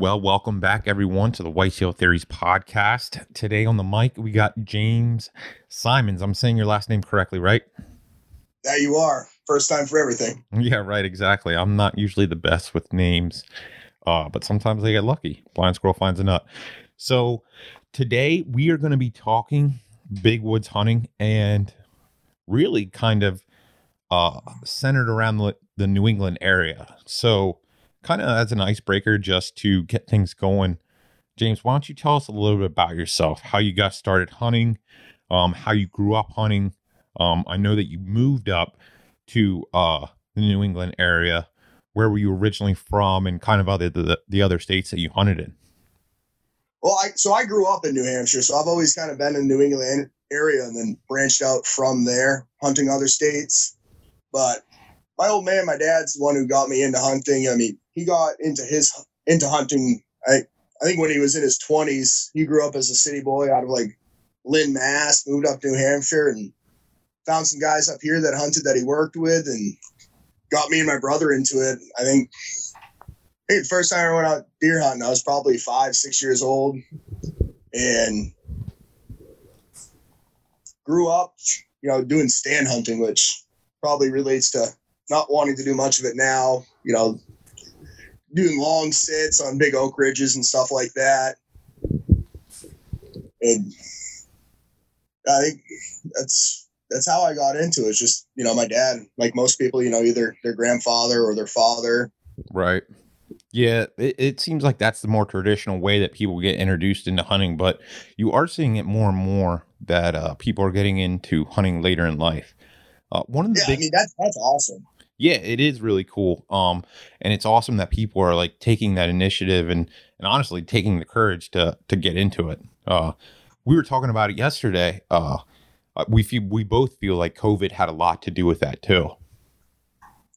Well, welcome back, everyone, to the White Whitetail Theories podcast. Today on the mic, we got James Symonds. I'm saying your last name correctly, right? Yeah, you are. First time for everything. Yeah, right, exactly. I'm not usually the best with names, uh, but sometimes I get lucky. Blind squirrel finds a nut. So today we are going to be talking big woods hunting and really kind of uh, centered around the, the New England area. So kind of as an icebreaker just to get things going. James, why don't you tell us a little bit about yourself, how you got started hunting, um, how you grew up hunting. Um, I know that you moved up to uh, the New England area. Where were you originally from, and kind of other the, the other states that you hunted in? Well, I so I grew up in New Hampshire, so I've always kind of been in the New England area, and then branched out from there, hunting other states. But my old man, my dad's the one who got me into hunting. I mean, he got into his into hunting. I I think when he was in his twenties, he grew up as a city boy out of like Lynn, Mass, moved up to New Hampshire, and found some guys up here that hunted that he worked with, and got me and my brother into it. I think. I think the first time I went out deer hunting, I was probably five, six years old, and grew up, you know, doing stand hunting, which probably relates to not wanting to do much of it now. You know, doing long sits on big oak ridges and stuff like that. And I think that's that's how I got into it. It's just you know my dad, like most people, you know, either their grandfather or their father. Right. Yeah, it, it seems like that's the more traditional way that people get introduced into hunting, but you are seeing it more and more that uh, people are getting into hunting later in life. Uh, one of the Yeah, big I mean that's that's awesome. Yeah it is really cool um and it's awesome that people are like taking that initiative and and honestly taking the courage to to get into it uh we were talking about it yesterday uh uh, we feel we both feel like covid had a lot to do with that too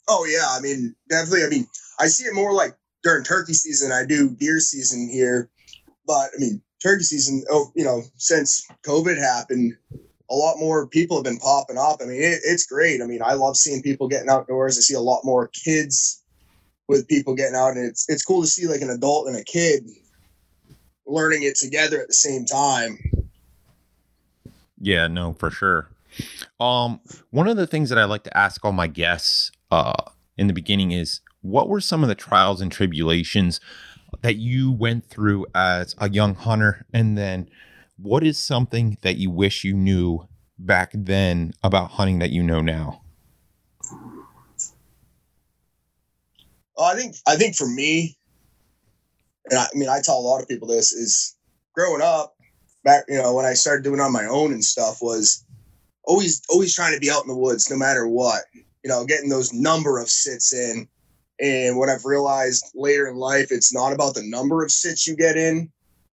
Oh yeah, I mean definitely. I mean I see it more like during turkey season. I do deer season here, but I mean turkey season. Oh, you know, since COVID happened, a lot more people have been popping up. I mean, it, it's great. I mean, I love seeing people getting outdoors. I see a lot more kids with people getting out, and it's it's cool to see like an adult and a kid learning it together at the same time. yeah no for sure um one of the things that i like to ask all my guests uh in the beginning is what were some of the trials and tribulations that you went through as a young hunter and then what is something that you wish you knew back then about hunting that you know now I think I think for me, and I, I mean, I tell a lot of people this is growing up back. You know, when I started doing on my own and stuff, was always always trying to be out in the woods, no matter what. You know, getting those number of sits in. And what I've realized later in life, it's not about the number of sits you get in;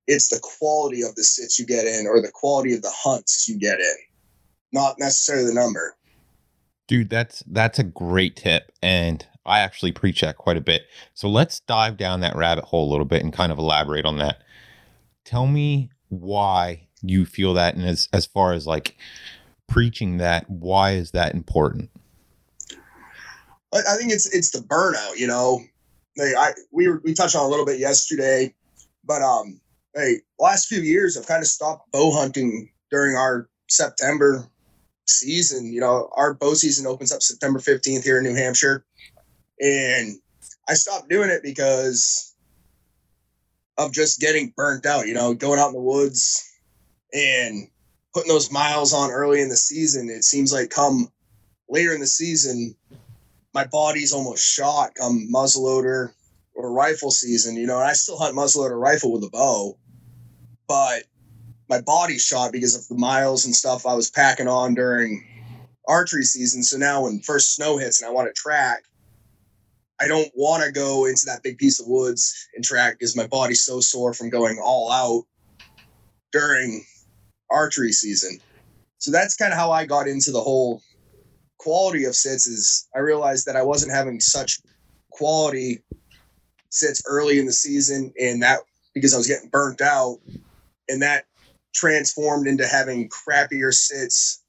it's the quality of the sits you get in, or the quality of the hunts you get in, not necessarily the number. dude that's that's a great tip and i actually preach that quite a bit so let's dive down that rabbit hole a little bit and kind of elaborate on that tell me why you feel that and as as far as like preaching that why is that important I, I think it's it's the burnout. You know, like I we were, we touched on a little bit yesterday, but um, hey, last few years I've kind of stopped bow hunting during our September season. You know, our bow season opens up September fifteenth here in New Hampshire, and I stopped doing it because of just getting burnt out. You know, going out in the woods and putting those miles on early in the season. It seems like come later in the season my body's almost shot come muzzleloader or rifle season, you know, and I still hunt muzzleloader rifle with a bow, but my body shot because of the miles and stuff I was packing on during archery season. So now when first snow hits and I want to track, I don't want to go into that big piece of woods and track because my body's so sore from going all out during archery season. So that's kind of how I got into the whole quality of sits is I realized that I wasn't having such quality sits early in the season and that because I was getting burnt out and that transformed into having crappier sits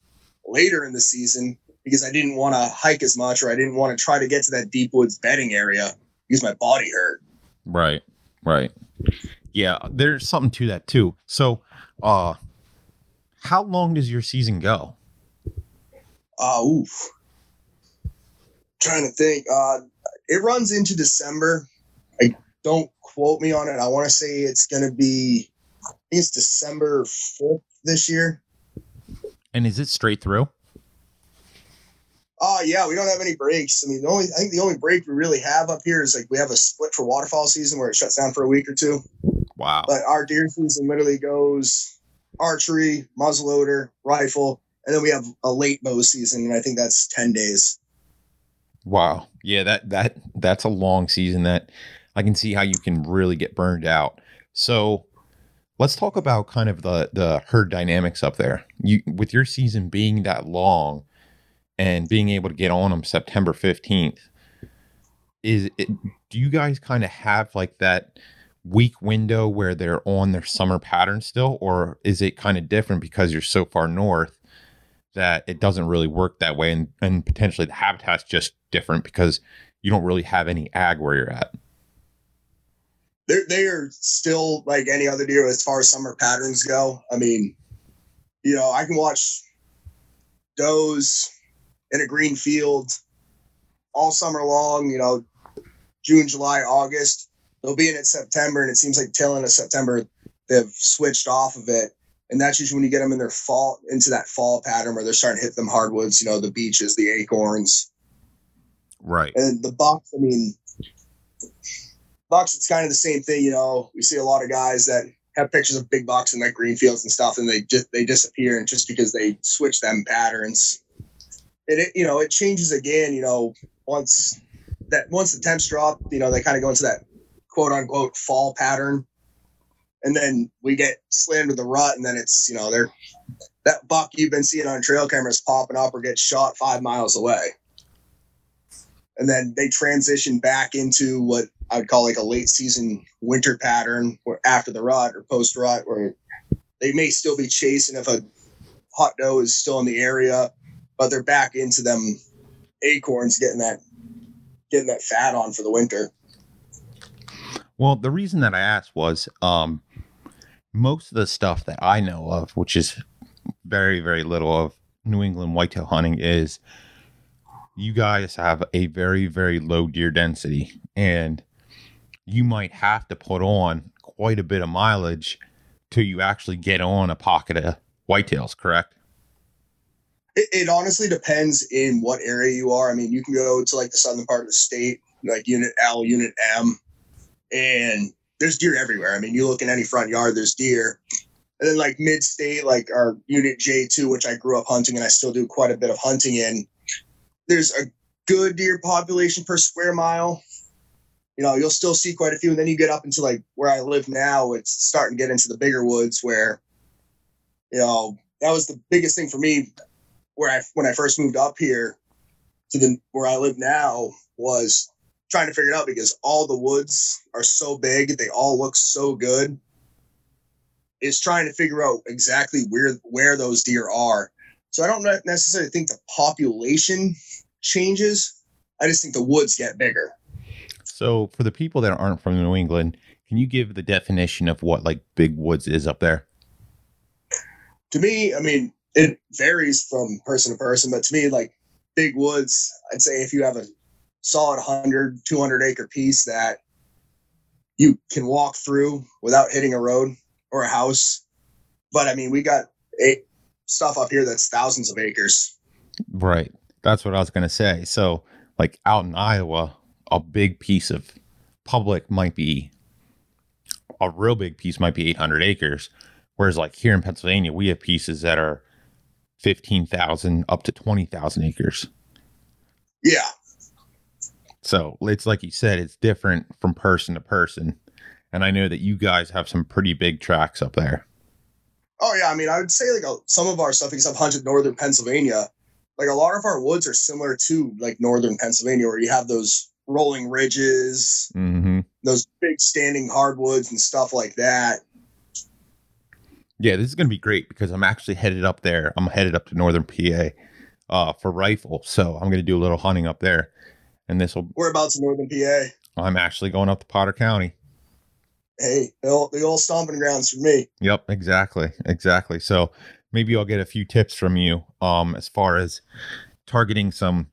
later in the season because I didn't want to hike as much or I didn't want to try to get to that deep woods bedding area because my body hurt. Right. Right. Yeah, there's something to that too. So, uh, how long does your season go? Uh, oof. Trying to think. Uh, it runs into December. I don't quote me on it. I want to say it's going to be, it's December 4th this year. And is it straight through? Oh yeah, we don't have any breaks. I mean, the only I think the only break we really have up here is like we have a split for waterfowl season where it shuts down for a week or two. Wow. But our deer season literally goes archery, muzzleloader, rifle, and then we have a late bow season, and I think that's ten days. Wow. Yeah, that that that's a long season that I can see how you can really get burned out. So let's talk about kind of the the herd dynamics up there. You with your season being that long and being able to get on them September 15th is it, do you guys kind of have like that week window where they're on their summer pattern still or is it kind of different because you're so far north that it doesn't really work that way and, and potentially the habitat's just different because you don't really have any ag where you're at they're they are still like any other deer as far as summer patterns go i mean you know i can watch does in a green field all summer long, you know, June, July, August. They'll be in it September, and it seems like till end of September they've switched off of it. And that's usually when you get them in their fall into that fall pattern where they're starting to hit them hardwoods, you know, the beeches, the acorns. Right. And the bucks, I mean, bucks, it's kind of the same thing, you know. We see a lot of guys that have pictures of big bucks in like green fields and stuff, and they just they disappear, and just because they switch them patterns. And it you know it changes again you know once that once the temps drop you know they kind of go into that quote unquote fall pattern. And then we get slammed with the rut and then it's you know they're that buck you've been seeing on trail cameras popping up or gets shot five miles away. And then they transition back into what i would call like a late season winter pattern where after the rut or post rut where they may still be chasing if a hot doe is still in the area but they're back into them acorns getting that getting that fat on for the winter. Well, the reason that I asked was um, most of the stuff that I know of, which is very, very little of New England whitetail hunting, is you guys have a very, very low deer density, and you might have to put on quite a bit of mileage till you actually get on a pocket of whitetails, correct? It, it, honestly depends in what area you are. I mean, you can go to like the southern part of the state, like Unit L, Unit M, and there's deer everywhere. I mean, you look in any front yard, there's deer. And then like mid state, like our Unit J2, which I grew up hunting and I still do quite a bit of hunting in, there's a good deer population per square mile. You know, you'll still see quite a few. And then you get up into like where I live now, it's starting to get into the bigger woods where, you know, that was the biggest thing for me where I when I first moved up here to the where I live now was trying to figure it out because all the woods are so big, they all look so good. Is trying to figure out exactly where where those deer are. So I don't necessarily think the population changes. I just think the woods get bigger. So for the people that aren't from New England, can you give the definition of what like big woods is up there? To me, I mean, it varies from person to person, but to me, like big woods, I'd say if you have a solid 100, 200 acre piece that you can walk through without hitting a road or a house. But I mean, we got eight stuff up here that's thousands of acres. Right. That's what I was going to say. So, like out in Iowa, a big piece of public might be a real big piece might be 800 acres. Whereas, like here in Pennsylvania, we have pieces that are 15,000 up to 20,000 acres. Yeah. So it's like you said, it's different from person to person. And I know that you guys have some pretty big tracks up there. Oh, yeah. I mean, I would say like a, some of our stuff, because I've hunted northern Pennsylvania, like a lot of our woods are similar to like northern Pennsylvania, where you have those rolling ridges, mm-hmm. those big standing hardwoods and stuff like that. Yeah, this is going to be great because I'm actually headed up there. I'm headed up to northern PA uh, for rifle. So I'm going to do a little hunting up there. And this will. Whereabouts in northern PA? I'm actually going up to Potter County. hey, the old, the old stomping grounds for me. Yep, exactly, exactly. So maybe I'll get a few tips from you um, as far as targeting some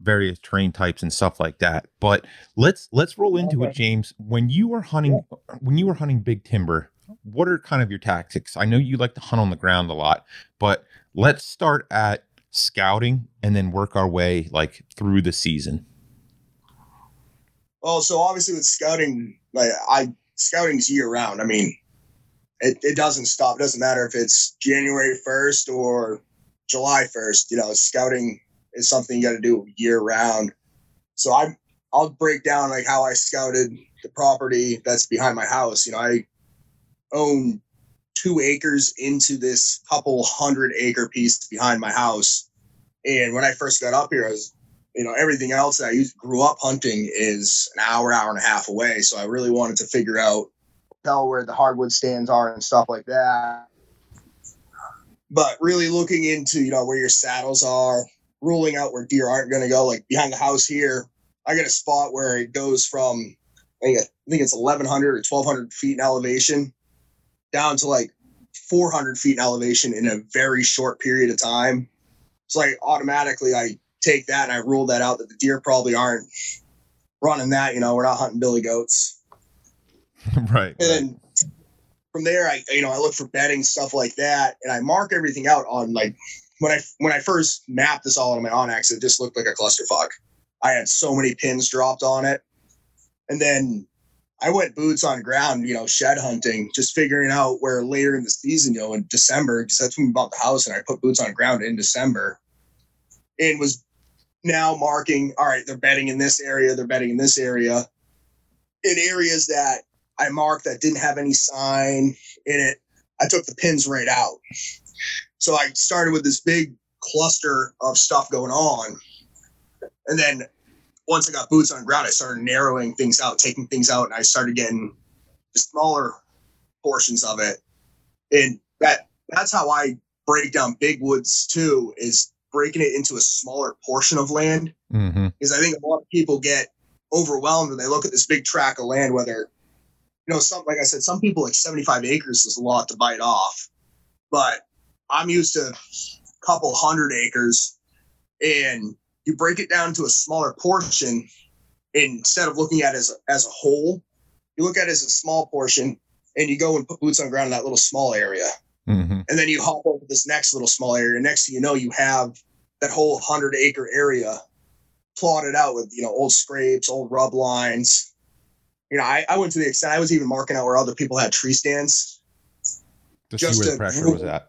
various terrain types and stuff like that. But let's let's roll into okay. it, James. When you were hunting, when you were hunting big timber, what are kind of your tactics? I know you like to hunt on the ground a lot, but let's start at scouting and then work our way like through the season. Well, so obviously with scouting, like I scouting's year round. I mean, it, it doesn't stop. It doesn't matter if it's January 1st or July 1st. You know, scouting is something you got to do year round. So I I'll break down like how I scouted the property that's behind my house. You know, I own two acres into this couple hundred acre piece behind my house. And when I first got up here, I was, you know, everything else that I used, grew up hunting is an hour, hour and a half away. So I really wanted to figure out, tell where the hardwood stands are and stuff like that. But really looking into, you know, where your saddles are, ruling out where deer aren't going to go. Like behind the house here, I got a spot where it goes from I think, I think it's 1,100 or 1,200 feet in elevation down to like 400 feet in elevation in a very short period of time. So like automatically I take that and I rule that out that the deer probably aren't running that. You know, we're not hunting billy goats. right. And then from there, I you know I look for bedding stuff like that, and I mark everything out on like when I when I first mapped this all on my onX, it just looked like a clusterfuck. I had so many pins dropped on it, and then I went boots on ground, you know, shed hunting, just figuring out where later in the season, you know, in December, because that's when we bought the house, and I put boots on ground in December, and was now marking. All right, they're betting in this area, they're betting in this area, in areas that I marked that didn't have any sign in it. I took the pins right out. So I started with this big cluster of stuff going on. And then once I got boots on the ground, I started narrowing things out, taking things out, and I started getting the smaller portions of it. And that that's how I break down big woods too, is breaking it into a smaller portion of land. Mm-hmm. Because I think a lot of people get overwhelmed when they look at this big tract of land, whether you know, some like I said, some people like 75 acres is a lot to bite off. But I'm used to a couple hundred acres, and you break it down to a smaller portion instead of looking at it as a, as a whole. You look at it as a small portion, and you go and put boots on ground in that little small area, mm-hmm. and then you hop over this next little small area. Next thing you know, you have that whole hundred acre area plotted out with you know old scrapes, old rub lines. You know, I, I went to the extent I was even marking out where other people had tree stands. To just see where to, the pressure was at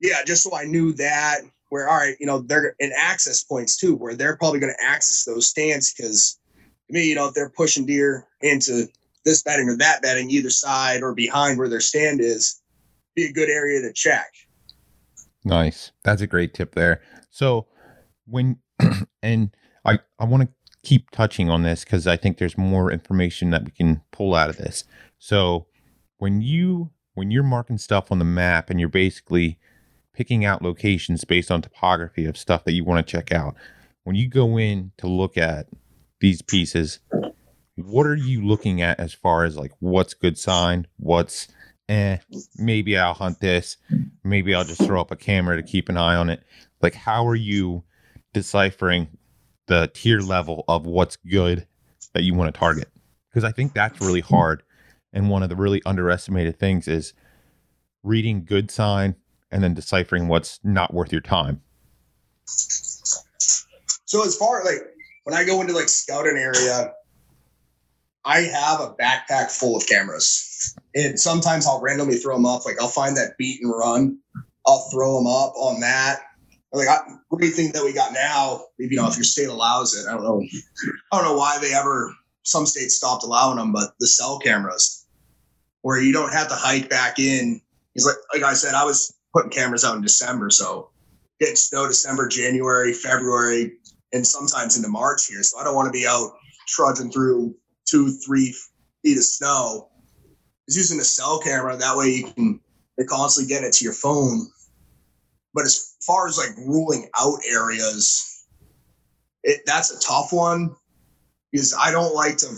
yeah, just so I knew that where all right, you know, they're in access points too, where they're probably going to access those stands because to me, you know, if they're pushing deer into this bedding or that bedding, either side or behind where their stand is, be a good area to check. Nice. That's a great tip there. So when and I I want to keep touching on this because I think there's more information that we can pull out of this. So when you when you're marking stuff on the map and you're basically picking out locations based on topography of stuff that you want to check out. When you go in to look at these pieces, what are you looking at as far as like what's good sign, what's eh, maybe I'll hunt this, maybe I'll just throw up a camera to keep an eye on it. Like how are you deciphering the tier level of what's good that you want to target? Because I think that's really hard. And one of the really underestimated things is reading good sign and then deciphering what's not worth your time. So as far like when I go into like scouting area, I have a backpack full of cameras. And sometimes I'll randomly throw them up. Like I'll find that beat and run. I'll throw them up on that. Like I, great that we got now, maybe you know if your state allows it. I don't know. I don't know why they ever some states stopped allowing them, but the cell cameras where you don't have to hike back in. He's like like I said, I was putting cameras out in December. So getting snow December, January, February, and sometimes into March here. So I don't want to be out trudging through two, three feet of snow. It's using a cell camera. That way you can constantly get it to your phone. But as far as like ruling out areas, it, that's a tough one because I don't like to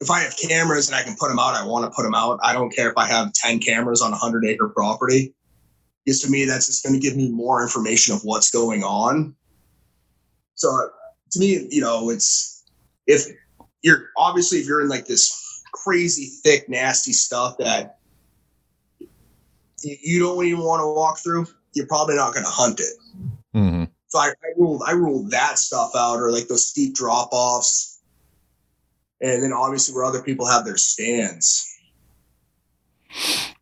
if I have cameras and I can put them out, I want to put them out. I don't care if I have 10 cameras on a 100 acre property. Because to me, that's just going to give me more information of what's going on. So to me, you know, it's if you're obviously if you're in like this crazy thick, nasty stuff that you don't even want to walk through, you're probably not going to hunt it. Mm-hmm. So I, I ruled I ruled that stuff out, or like those steep drop offs, and then obviously where other people have their stands.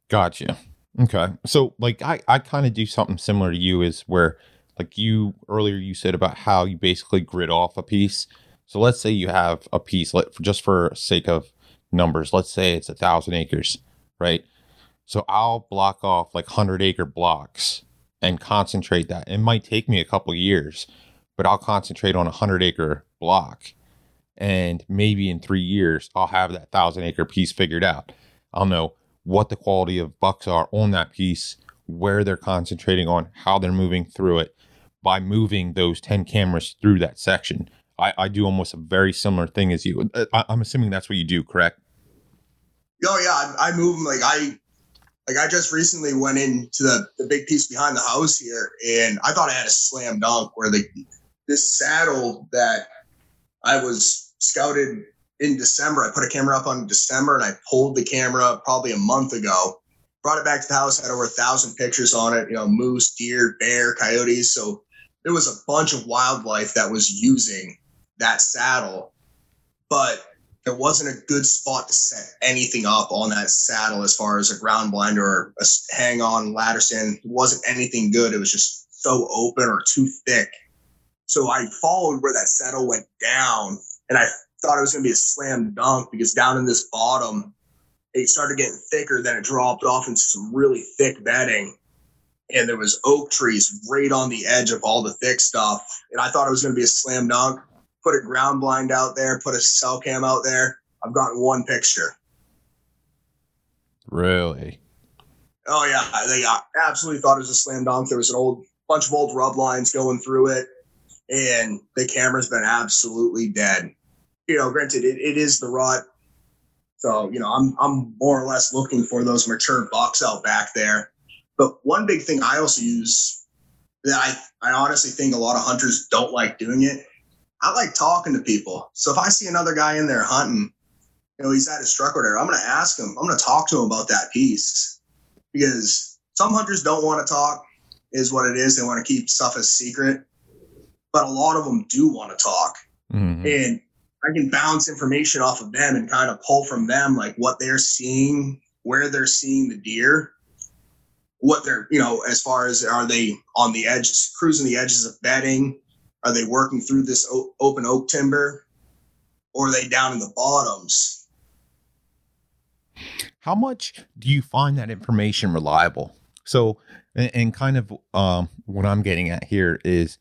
Gotcha. Okay. So like I I kind of do something similar to you is where like you earlier you said about how you basically grid off a piece. So let's say you have a piece let just for sake of numbers, let's say it's a thousand acres, right? So I'll block off like hundred acre blocks and concentrate that. It might take me a couple years, but I'll concentrate on a hundred acre block. And maybe in three years, I'll have that thousand acre piece figured out. I'll know what the quality of bucks are on that piece, where they're concentrating on, how they're moving through it by moving those 10 cameras through that section. I, I do almost a very similar thing as you. Uh, I, am assuming that's what you do, correct? Oh yeah, I, I move them like I like I just recently went into the, the big piece behind the house here, and I thought I had a slam dunk where the this saddle that I was scouted in December. I put a camera up on December, and I pulled the camera probably a month ago. Brought it back to the house, had over a thousand pictures on it. You know, moose, deer, bear, coyotes. So there was a bunch of wildlife that was using that saddle, but there wasn't a good spot to set anything up on that saddle as far as a ground blind or a hang on ladder stand. It wasn't anything good. It was just so open or too thick. So I followed where that saddle went down and I thought it was going to be a slam dunk because down in this bottom, it started getting thicker. Then it dropped off into some really thick bedding. And there was oak trees right on the edge of all the thick stuff. And I thought it was going to be a slam dunk put a ground blind out there, put a cell cam out there. I've gotten one picture. Really? Oh yeah, they absolutely thought it was a slam dunk. There was an old bunch of old rub lines going through it, and the camera's been absolutely dead. You know, granted, it, it is the rut, so you know, I'm I'm more or less looking for those mature bucks out back there. But one big thing I also use that I I honestly think a lot of hunters don't like doing it I like talking to people. So if I see another guy in there hunting, you know, he's at his truck or whatever, I'm to ask him, I'm to talk to him about that piece because some hunters don't want to talk, is what it is. They want to keep stuff a secret, but a lot of them do want to talk. Mm-hmm. And I can bounce information off of them and kind of pull from them, like what they're seeing, where they're seeing the deer, what they're, you know, as far as are they on the edges, cruising the edges of bedding, are they working through this o- open oak timber or are they down in the bottoms? How much do you find that information reliable? So, and, and kind of um, what I'm getting at here is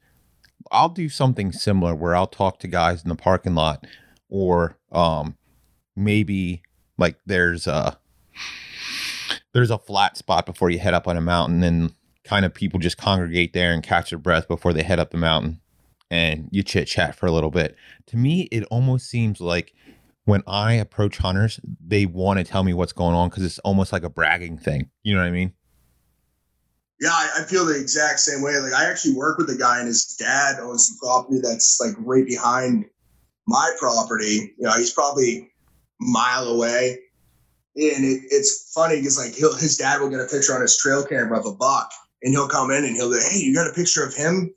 I'll do something similar where I'll talk to guys in the parking lot or um, maybe like there's a there's a flat spot before you head up on a mountain and kind of people just congregate there and catch their breath before they head up the mountain and you chit chat for a little bit. To me, it almost seems like when I approach hunters, they want to tell me what's going on because it's almost like a bragging thing. You know what I mean? Yeah, I, I, feel the exact same way. Like I actually work with a guy and his dad owns some property that's like right behind my property. You know, he's probably a mile away. And it, it's funny because like he'll, his dad will get a picture on his trail camera of a buck and he'll come in and he'll be, Hey, you got a picture of him?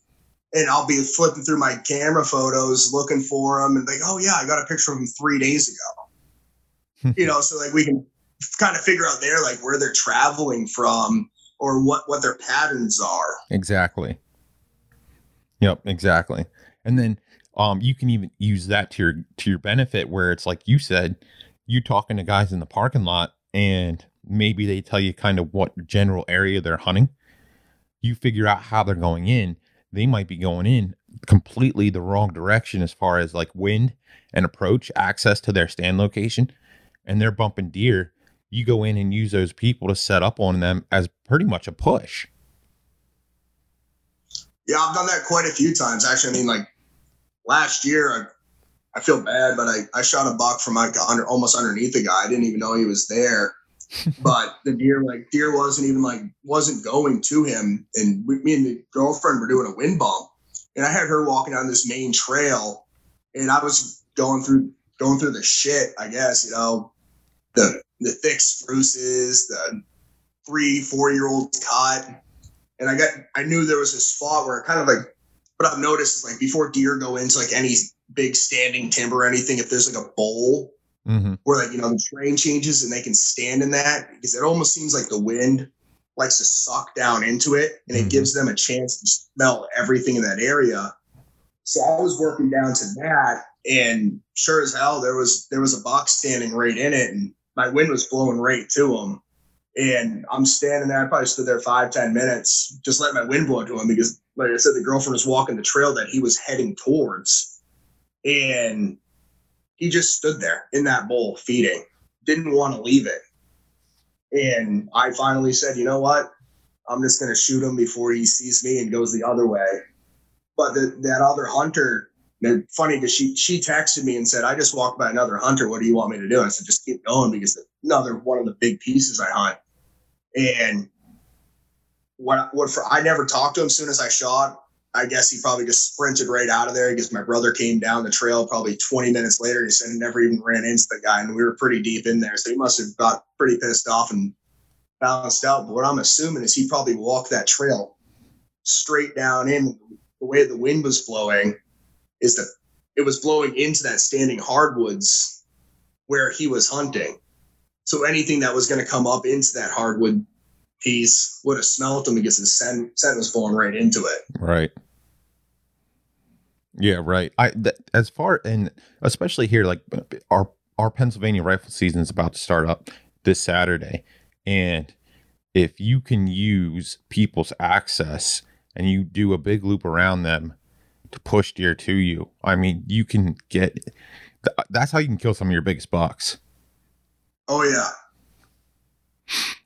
and I'll be flipping through my camera photos looking for him and like, oh yeah, I got a picture of him three days ago. Hmm. you know, so like we can kind of figure out there like where they're traveling from or what what their patterns are. Exactly. Yep, exactly. And then um you can even use that to your to your benefit where it's like you said, you talking to guys in the parking lot and maybe they tell you kind of what general area they're hunting. You figure out how they're going in they might be going in completely the wrong direction as far as like wind and approach access to their stand location and they're bumping deer you go in and use those people to set up on them as pretty much a push yeah i've done that quite a few times actually i mean like last year i, I feel bad, but I, I shot a buck from like under, almost underneath the guy. I didn't even know he was there. but the deer, like deer, wasn't even like wasn't going to him. And we, me and the girlfriend were doing a wind bump, and I had her walking down this main trail, and I was going through going through the shit. I guess you know the the thick spruces, the three four year olds cut, and I got I knew there was a spot where it kind of like what I've noticed is like before deer go into like any big standing timber or anything, if there's like a bowl mm-hmm. where like you know the terrain changes and they can stand in that because it almost seems like the wind likes to suck down into it and it mm-hmm. gives them a chance to smell everything in that area. So I was working down to that, and sure as hell there was there was a box standing right in it, and my wind was blowing right to him. And I'm standing there. I probably stood there five, ten minutes, just letting my wind blow to him because, like I said, the girlfriend was walking the trail that he was heading towards, and he just stood there in that bowl feeding, didn't want to leave it. And I finally said, you know what? I'm just going to shoot him before he sees me and goes the other way. But the, that other hunter, funny because she she texted me and said, I just walked by another hunter. What do you want me to do? And I said, just keep going because another one of the big pieces I hunt. And what what for I never talked to him as soon as I shot. I guess he probably just sprinted right out of there. because my brother came down the trail probably 20 minutes later. He said he never even ran into the guy, and we were pretty deep in there. So he must have got pretty pissed off and balanced out. But what I'm assuming is he probably walked that trail straight down in the way the wind was blowing is that it was blowing into that standing hardwoods where he was hunting. So anything that was going to come up into that hardwood piece would have smelt him because the scent, scent was blowing right into it. Right. Yeah, right. I as far and especially here, like our our Pennsylvania rifle season is about to start up this Saturday, and if you can use people's access and you do a big loop around them to push deer to you, I mean, you can get. That's how you can kill some of your biggest bucks. Oh yeah.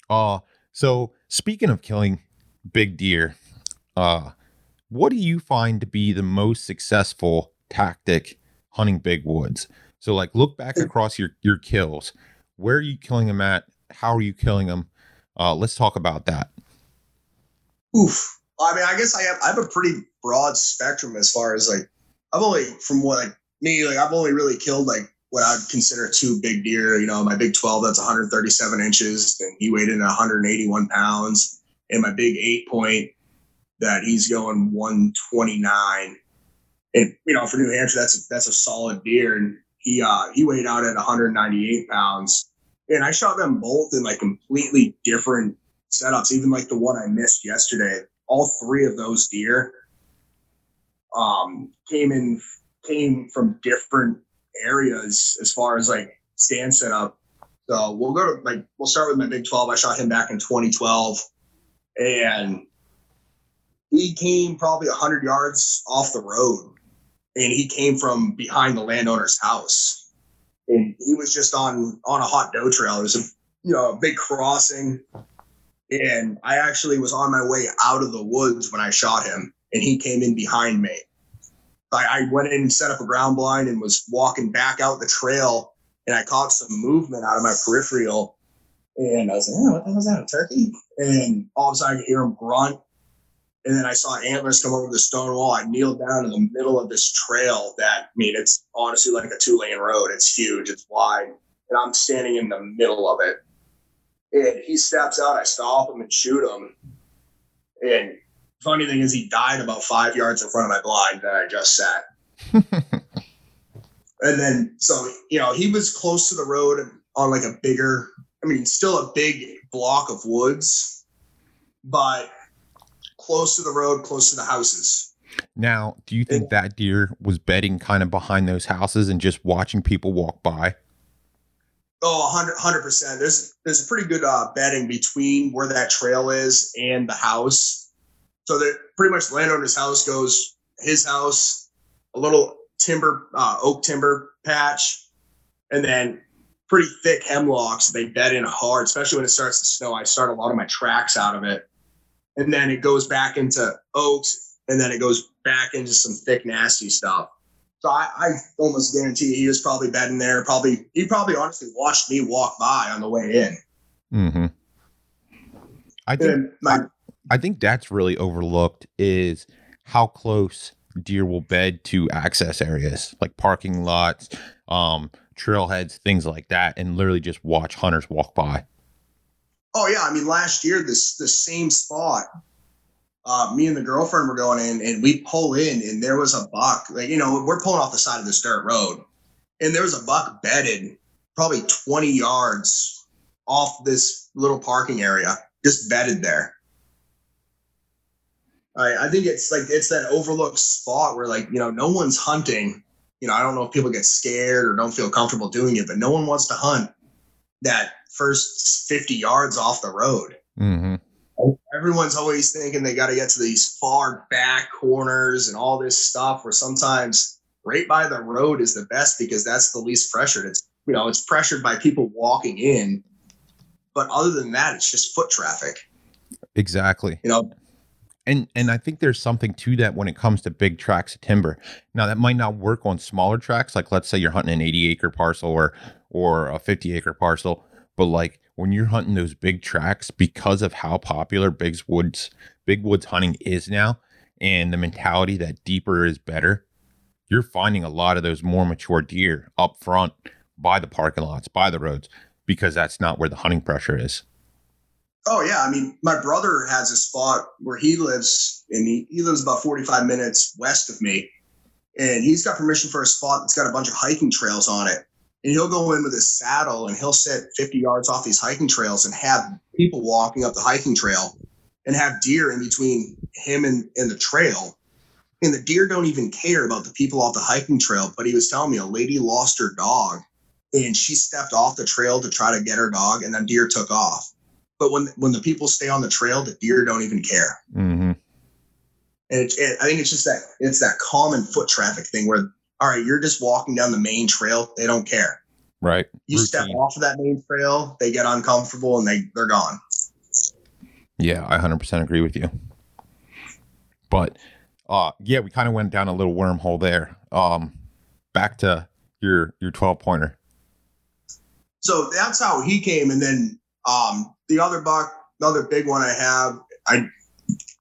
Uh so speaking of killing big deer, uh, what do you find to be the most successful tactic hunting big woods? So like look back across your your kills. Where are you killing them at? How are you killing them? Uh, let's talk about that. Oof. I mean, I guess I have I have a pretty broad spectrum as far as like I've only from what like me like I've only really killed like what I'd consider two big deer. You know, my big 12, that's 137 inches, and he weighed in 181 pounds. And my big eight point, that he's going 129. And you know, for New Hampshire, that's a, that's a solid deer. And he uh, he weighed out at 198 pounds. And I shot them both in like completely different setups. Even like the one I missed yesterday, all three of those deer um, came in came from different areas as far as like stand setup. So we'll go to like we'll start with my Big 12. I shot him back in 2012, and he came probably 100 yards off the road, and he came from behind the landowner's house, and he was just on on a hot doe trail. It was a you know a big crossing, and I actually was on my way out of the woods when I shot him, and he came in behind me. I, I went in and set up a ground blind and was walking back out the trail and I caught some movement out of my peripheral. And I was like, oh, what the hell is that, a turkey? And all of a sudden I could hear him grunt. And then I saw antlers come over the stone wall. I kneeled down in the middle of this trail that, I mean, it's honestly like a two lane road. It's huge, it's wide. And I'm standing in the middle of it. And he steps out. I stop him and shoot him. And funny thing is, he died about five yards in front of my blind that I just sat. and then, so you know, he was close to the road on like a bigger, I mean, still a big block of woods, but close to the road, close to the houses. Now, do you think that deer was bedding kind of behind those houses and just watching people walk by? Oh, 100 percent. There's there's a pretty good uh, bedding between where that trail is and the house so that pretty much the landowner's house goes his house, a little timber, uh, oak timber patch, and then pretty thick hemlocks. They bed in hard, especially when it starts to snow. I start a lot of my tracks out of it. And then it goes back into oaks, and then it goes back into some thick, nasty stuff. So I, I almost guarantee he was probably bedding there. Probably he probably honestly watched me walk by on the way in. Mm-hmm. I think my I think that's really overlooked is how close deer will bed to access areas like parking lots, um, trailheads, things like that, and literally just watch hunters walk by. Oh yeah, I mean last year this the same spot. Uh, me and the girlfriend were going in, and we pull in, and there was a buck. Like you know, we're pulling off the side of this dirt road, and there was a buck bedded probably twenty yards off this little parking area, just bedded there. I, I think it's like it's that overlooked spot where like you know no one's hunting. You know, I don't know if people get scared or don't feel comfortable doing it, but no one wants to hunt that first 50 yards off the road. Mm-hmm. Everyone's always thinking they got to get to these far back corners and all this stuff where sometimes right by the road is the best because that's the least pressured. It's you know, it's pressured by people walking in. But other than that, it's just foot traffic. Exactly. You know, And and I think there's something to that when it comes to big tracts of timber. Now that might not work on smaller tracts, like let's say you're hunting an 80 acre parcel or or a 50 acre parcel, but like when you're hunting those big tracts, because of how popular big woods big woods hunting is now, and the mentality that deeper is better, you're finding a lot of those more mature deer up front by the parking lots, by the roads, because that's not where the hunting pressure is. Oh yeah, I mean, my brother has a spot where he lives, and he, he lives about forty five minutes west of me, and he's got permission for a spot that's got a bunch of hiking trails on it. And he'll go in with his saddle, and he'll sit fifty yards off these hiking trails, and have people walking up the hiking trail, and have deer in between him and, and the trail. And the deer don't even care about the people off the hiking trail. But he was telling me a lady lost her dog, and she stepped off the trail to try to get her dog, and then deer took off. But when when the people stay on the trail, the deer don't even care. Mm-hmm. And it, it, I think it's just that it's that common foot traffic thing where, all right, you're just walking down the main trail, they don't care. Right. You step off of that main trail, they get uncomfortable and they they're gone. Yeah, I 100% agree with you. But uh yeah, we kind of went down a little wormhole there. Um back to your your 12 pointer. So that's how he came. And then um, the other buck, the other big one I have, I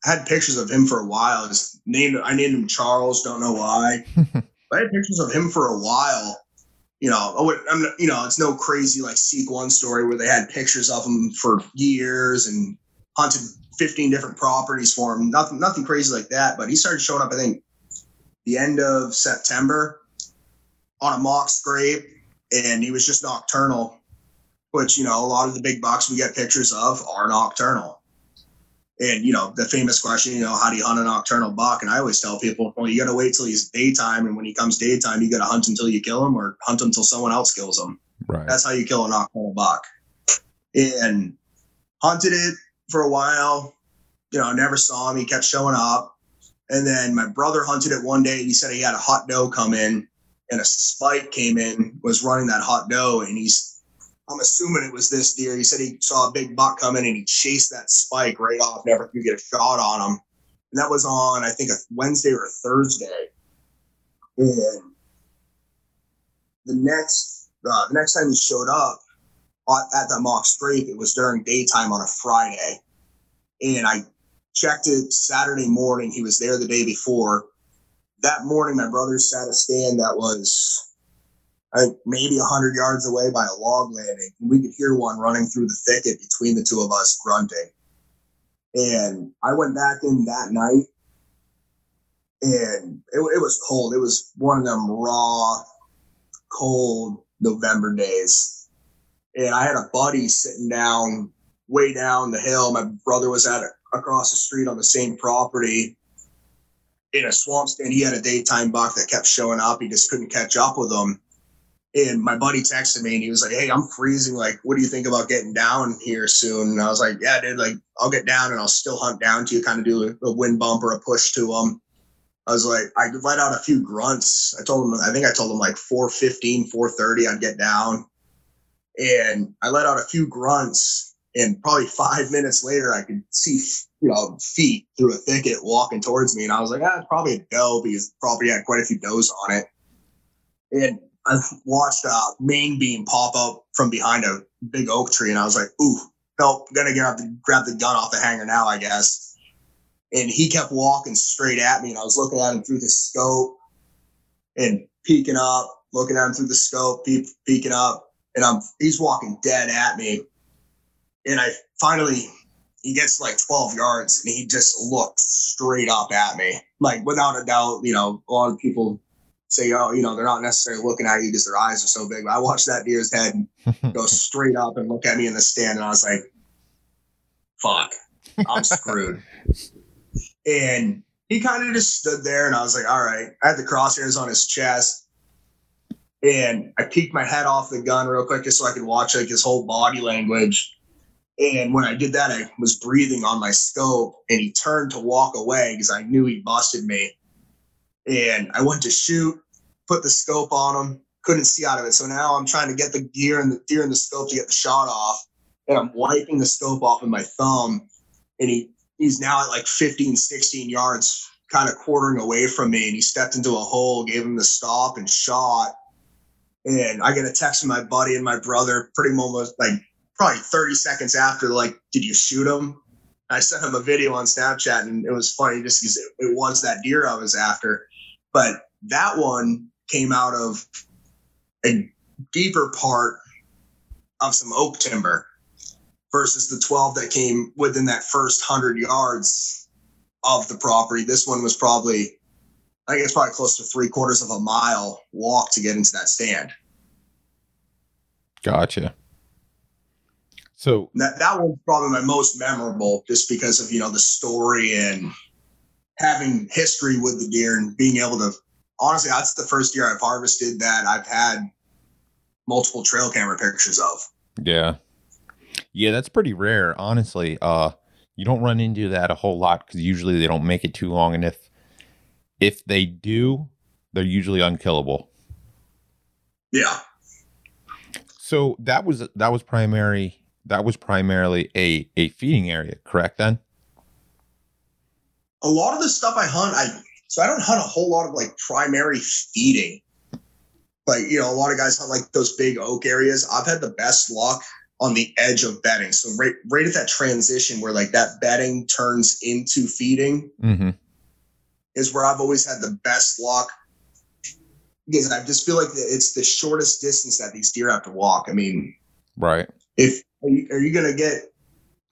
had pictures of him for a while. Just named I named him Charles. Don't know why. I had pictures of him for a while. You know, oh, I'm you know, it's no crazy like Seek One story where they had pictures of him for years and hunted 15 different properties for him. Nothing, nothing crazy like that. But he started showing up. I think the end of September on a mock scrape, and he was just nocturnal. Which you know, a lot of the big bucks we get pictures of are nocturnal. And you know, the famous question, you know, how do you hunt a nocturnal buck? And I always tell people, well, you got to wait till he's daytime, and when he comes daytime, you got to hunt until you kill him, or hunt until someone else kills him. Right. That's how you kill a nocturnal buck. And hunted it for a while. You know, never saw him. He kept showing up. And then my brother hunted it one day. and He said he had a hot doe come in, and a spike came in, was running that hot doe, and he's. I'm assuming it was this deer. He said he saw a big buck coming and he chased that spike right off, never could get a shot on him. And that was on, I think, a Wednesday or a Thursday. And the next uh, the next time he showed up at, at that mock scrape, it was during daytime on a Friday. And I checked it Saturday morning. He was there the day before. That morning, my brother sat a stand that was I think maybe 100 yards away by a log landing. And we could hear one running through the thicket between the two of us grunting. And I went back in that night and it, it was cold. It was one of them raw, cold November days. And I had a buddy sitting down way down the hill. My brother was at across the street on the same property in a swamp stand. He had a daytime buck that kept showing up. He just couldn't catch up with him. And my buddy texted me and he was like, Hey, I'm freezing. Like, what do you think about getting down here soon? And I was like, Yeah, dude, like I'll get down and I'll still hunt down to you, kind of do a, wind bump or a push to him. I was like, I let out a few grunts. I told him, I think I told him like 415, 430, I'd get down. And I let out a few grunts. And probably five minutes later, I could see, you know, feet through a thicket walking towards me. And I was like, ah, it's probably a doe because probably had quite a few does on it. and I watched uh, a main beam pop up from behind a big oak tree, and I was like, "Ooh, nope, gonna grab the grab the gun off the hanger now, I guess." And he kept walking straight at me, and I was looking at him through the scope and peeking up, looking at him through the scope, peep, peeking up, and I'm he's walking dead at me, and I finally he gets like 12 yards and he just looked straight up at me like without a doubt you know a lot of people say, oh, you know, they're not necessarily looking at you because their eyes are so big. But I watched that deer's head go straight up and look at me in the stand, and I was like, fuck, I'm screwed. and he kind of just stood there, and I was like, all right. I had the crosshairs on his chest. And I peeked my head off the gun real quick just so I could watch like his whole body language. And when I did that, I was breathing on my scope and he turned to walk away because I knew he busted me and I went to shoot, put the scope on him, couldn't see out of it. So now I'm trying to get the gear and the deer and the scope to get the shot off, and I'm wiping the scope off with my thumb, and he he's now at like 15, 16 yards, kind of quartering away from me, and he stepped into a hole, gave him the stop, and shot. And I get a text from my buddy and my brother, pretty much like probably 30 seconds after, like, did you shoot him? I sent him a video on Snapchat, and it was funny just because it, it was that deer I was after. But that one came out of a deeper part of some oak timber versus the 12 that came within that first 100 yards of the property. This one was probably, I think it's probably close to three quarters of a mile walk to get into that stand. Gotcha. So that, that one's probably my most memorable just because of, you know, the story and having history with the deer and being able to honestly that's the first year I've harvested that I've had multiple trail camera pictures of. Yeah. Yeah, that's pretty rare, honestly. Uh you don't run into that a whole lot cuz usually they don't make it too long and if if they do, they're usually unkillable. Yeah. So that was that was primary that was primarily a a feeding area, correct then? A lot of the stuff I hunt, I so I don't hunt a whole lot of like primary feeding. Like, you know, a lot of guys hunt like those big oak areas. I've had the best luck on the edge of bedding. So right right at that transition where like that bedding turns into feeding mm-hmm. is where I've always had the best luck. Because I just feel like it's the shortest distance that these deer have to walk. I mean, right. If are you, are you gonna get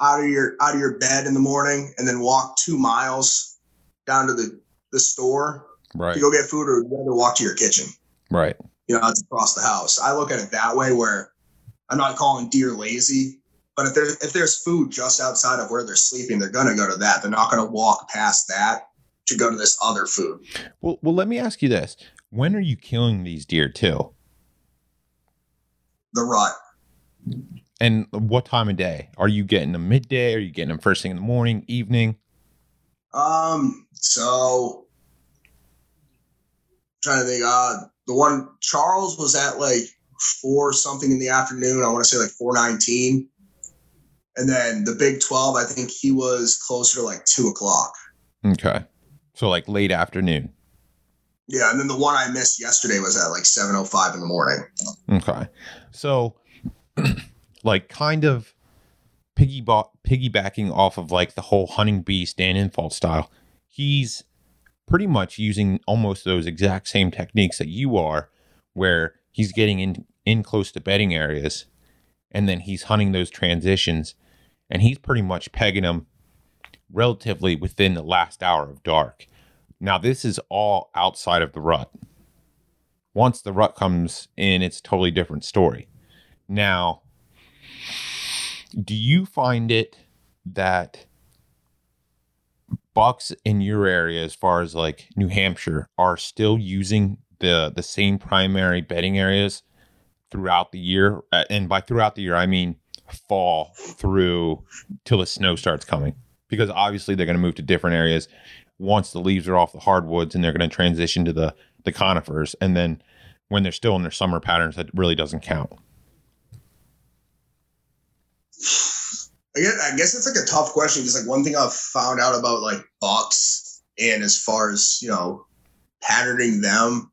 out of your out of your bed in the morning and then walk two miles down to the the store right. to go get food, or rather walk to your kitchen. Right. You know, it's across the house. I look at it that way, where I'm not calling deer lazy, but if there's if there's food just outside of where they're sleeping, they're gonna go to that. They're not gonna walk past that to go to this other food. Well, well, let me ask you this: When are you killing these deer too? The rut. And what time of day? Are you getting them midday? Are you getting them first thing in the morning, evening? Um, so trying to think, uh the one Charles was at like four something in the afternoon. I want to say like four nineteen. And then the Big Twelve, I think he was closer to like two o'clock. Okay. So like late afternoon. Yeah, and then the one I missed yesterday was at like seven oh five in the morning. Okay. So like kind of piggyback piggybacking off of like the whole hunting beast Dan Infalt style. He's pretty much using almost those exact same techniques that you are, where he's getting in in close to bedding areas, and then he's hunting those transitions, and he's pretty much pegging them relatively within the last hour of dark. Now this is all outside of the rut. Once the rut comes in, it's a totally different story. Now, do you find it that bucks in your area as far as like New Hampshire are still using the the same primary bedding areas throughout the year? And by throughout the year I mean fall through till the snow starts coming. Because obviously they're going to move to different areas once the leaves are off the hardwoods and they're going to transition to the the conifers and then when they're still in their summer patterns that really doesn't count I guess, I guess it's like a tough question because like one thing I've found out about like bucks and as far as you know patterning them,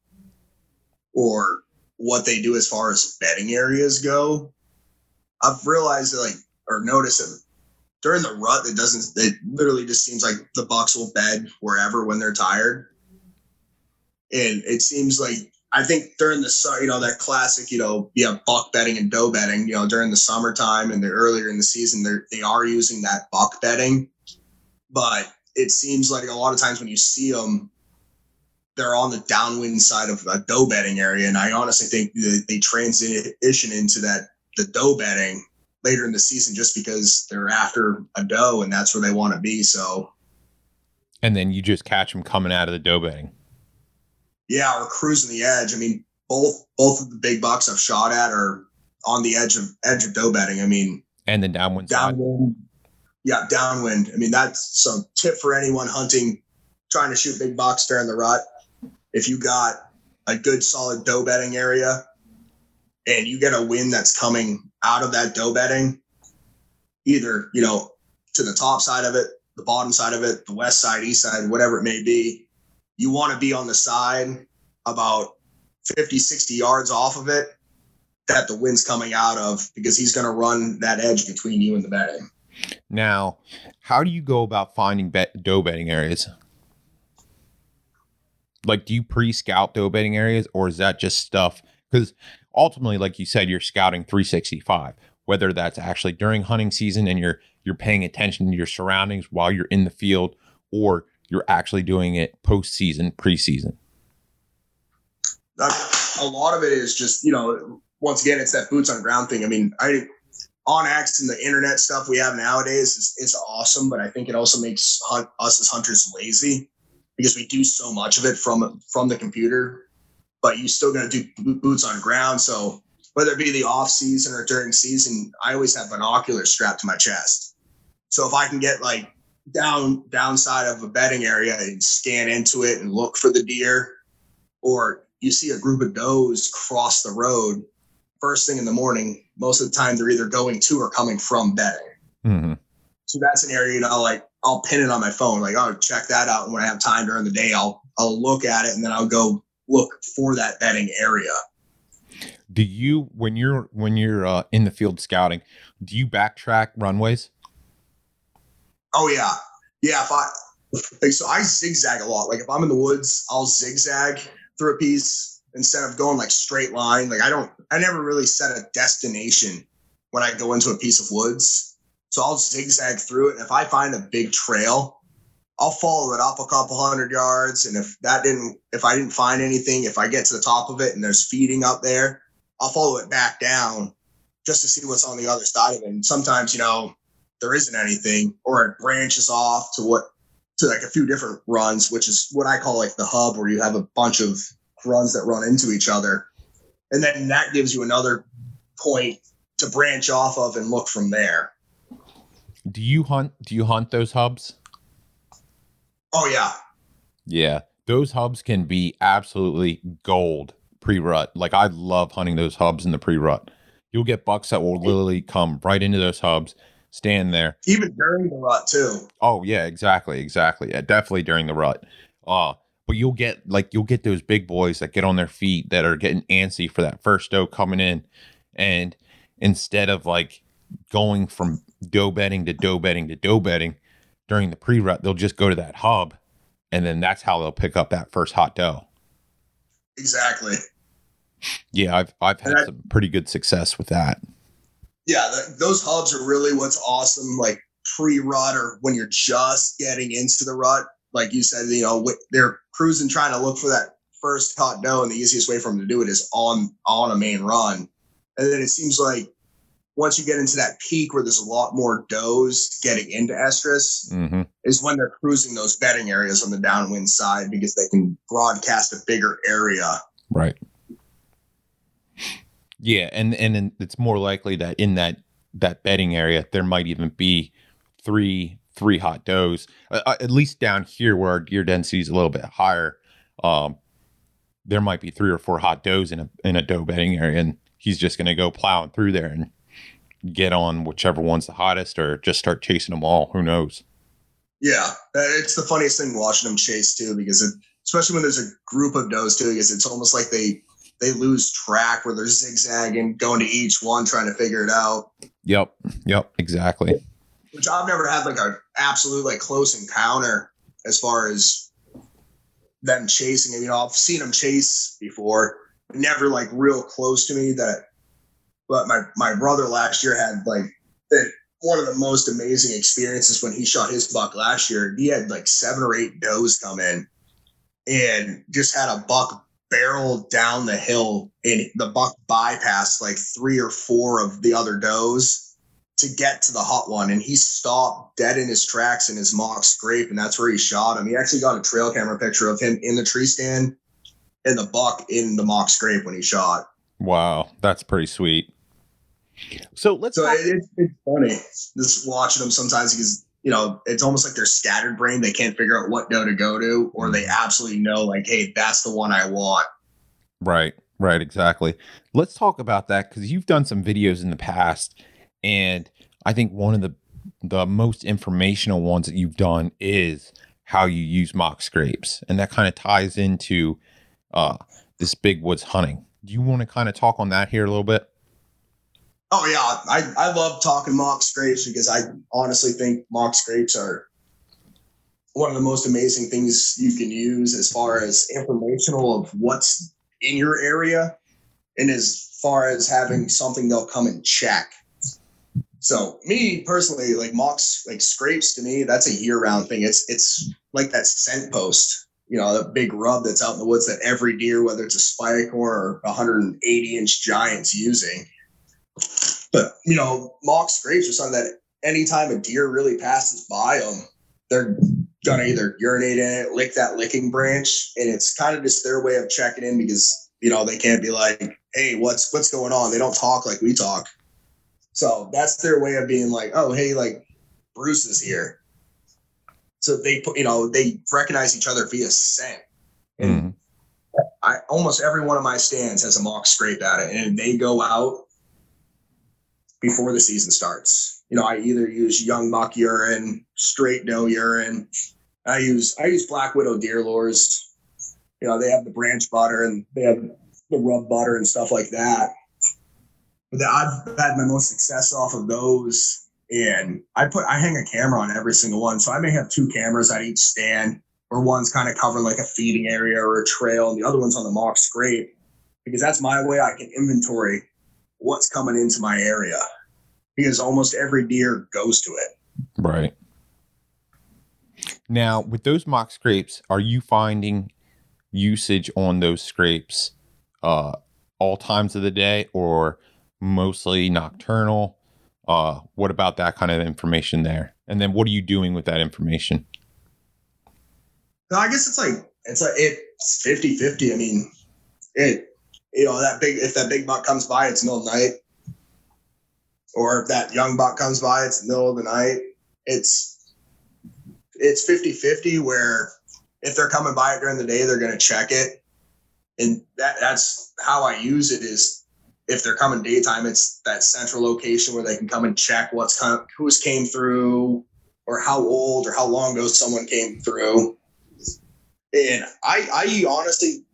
or what they do as far as bedding areas go, I've realized that like or noticed that during the rut, it doesn't. It literally just seems like the Bucks will bed wherever when they're tired, and it seems like I think during the you know, that classic, you know, yeah, buck bedding and doe bedding, you know, during the summertime and the earlier in the season, they they are using that buck bedding, but it seems like a lot of times when you see them, they're on the downwind side of a doe bedding area, and I honestly think they, they transition into that the doe bedding later in the season just because they're after a doe and that's where they want to be. So, and then you just catch them coming out of the doe bedding. Yeah, or cruising the edge. I mean, both both of the big bucks I've shot at are on the edge of edge of doe bedding. I mean, and then downwind. Downwind. Side. Yeah, downwind. I mean, that's some tip for anyone hunting, trying to shoot big bucks during the rut. If you got a good solid doe bedding area, and you get a wind that's coming out of that doe bedding, either, you know, to the top side of it, the bottom side of it, the west side, east side, whatever it may be, you want to be on the side about 50, 60 yards off of it that the wind's coming out of because he's going to run that edge between you and the bedding. Now, how do you go about finding bet- doe bedding areas? Like, do you pre scout doe bedding areas or is that just stuff? Because ultimately, like you said, you're scouting 365, whether that's actually during hunting season and you're you're paying attention to your surroundings while you're in the field, or you're actually doing it postseason, preseason. a lot of it is just you know, once again, it's that boots on ground thing. I mean, I onX and the internet stuff we have nowadays is, is awesome, but I think it also makes hunt, us as hunters lazy because we do so much of it from from the computer but you still got to do boots on ground. So whether it be the off season or during season, I always have binoculars strapped to my chest. So if I can get like down downside of a bedding area and scan into it and look for the deer, or you see a group of does cross the road first thing in the morning, most of the time they're either going to or coming from bedding. Mm-hmm. So that's an area, you know, like I'll pin it on my phone, like, oh, check that out. And when I have time during the day, I'll I'll look at it and then I'll go look for that bedding area. Do you when you're when you're uh, in the field scouting, do you backtrack runways? Oh yeah, yeah. If I like, so I zigzag a lot. Like if I'm in the woods, I'll zigzag through a piece instead of going like straight line. Like I don't, I never really set a destination when I go into a piece of woods. So I'll zigzag through it. And if I find a big trail, I'll follow it up a couple hundred yards. And if that didn't, if I didn't find anything, if I get to the top of it and there's feeding up there, I'll follow it back down just to see what's on the other side of it. And sometimes, you know, there isn't anything or it branches off to what, to like a few different runs, which is what I call like the hub where you have a bunch of runs that run into each other. And then that gives you another point to branch off of and look from there. Do you hunt, do you hunt those hubs? Oh yeah. Yeah. Those hubs can be absolutely gold pre-rut. Like I love hunting those hubs in the pre-rut. You'll get bucks that will literally come right into those hubs, stand there. Even during the rut too. Oh yeah, exactly, exactly. Yeah, definitely during the rut. Uh but you'll get like you'll get those big boys that get on their feet that are getting antsy for that first doe coming in. And instead of like going from doe bedding to doe bedding to doe bedding, during the pre rut, they'll just go to that hub, and then that's how they'll pick up that first hot doe. Exactly. Yeah, I've I've had some pretty good success with that. Yeah, the, those hubs are really what's awesome. Like pre rut or when you're just getting into the rut, like you said, you know, they're cruising trying to look for that first hot doe, and the easiest way for them to do it is on on a main run. And then it seems like once you get into that peak where there's a lot more does getting into estrus, mm-hmm. is when they're cruising those bedding areas on the downwind side because they can broadcast a bigger area. Right. Yeah, and and it's more likely that in that that bedding area there might even be three three hot does. Uh, uh, at least down here where our deer density is a little bit higher, um, there might be three or four hot does in a in a doe bedding area, and he's just going to go plowing through there and get on whichever one's the hottest or just start chasing them all. Who knows? Yeah, it's the funniest thing watching them chase too, because it, especially when there's a group of does too, because it's almost like they they lose track where they're zigzagging, going to each one, trying to figure it out. Yep. Yep. Exactly. Which I've never had like a absolute like close encounter as far as them chasing it. You know, I've seen them chase before, never like real close to me. That, but my my brother last year had like it, one of the most amazing experiences when he shot his buck last year. He had like seven or eight does come in, and just had a buck barrel down the hill, and the buck bypassed like three or four of the other does to get to the hot one. And he stopped dead in his tracks in his mock scrape and that's where he shot him. He actually got a trail camera picture of him in the tree stand and the buck in the mock scrape when he shot. Wow. That's pretty sweet. So let's so talk- it, it's, it's funny just watching them sometimes because you know it's almost like they're scattered brain they can't figure out what doe to go to or they absolutely know like hey that's the one i want right right exactly let's talk about that because you've done some videos in the past and I think one of the the most informational ones that you've done is how you use mock scrapes, and that kind of ties into uh, this big woods hunting. Do you want to kind of talk on that here a little bit? Oh yeah, I I love talking mock scrapes because I honestly think mock scrapes are one of the most amazing things you can use as far as informational of what's in your area and as far as having something they'll come and check so me personally, like mocks, like scrapes to me, that's a year round thing. It's it's like that scent post, you know, the big rub that's out in the woods that every deer, whether it's a spike or a 180 inch giant's using. But you know, mock scrapes are something that anytime a deer really passes by them, they're gonna either urinate in it, lick that licking branch, and it's kind of just their way of checking in because you know they can't be like, "Hey, what's what's going on?" They don't talk like we talk. So that's their way of being like, oh, hey, like Bruce is here. So they put, you know, they recognize each other via scent. And mm. I almost every one of my stands has a mock scrape at it, and they go out before the season starts. You know, I either use young buck urine, straight doe urine. I use I use Black Widow deer lures. You know, they have the branch butter and they have the rub butter and stuff like that. But I've had my most success off of those. And I put I hang a camera on every single one. So I may have two cameras at each stand, or one's kind of covering like a feeding area or a trail, and the other one's on the mock scrape. Because that's my way I can inventory what's coming into my area. Because almost every deer goes to it. Right. Now, with those mock scrapes, are you finding usage on those scrapes uh, all times of the day, or mostly nocturnal? Uh, what about that kind of information there? And then what are you doing with that information? No, I guess it's like it's like it's 50 50. I mean, it you know, that big if that big buck comes by, it's middle of night. Or if that young buck comes by, it's middle of the night. It's it's 50 50 where if they're coming by it during the day, they're gonna check it. And that that's how I use it is if they're coming daytime, it's that central location where they can come and check what's come, who's came through, or how old or how long ago someone came through. And I, I honestly,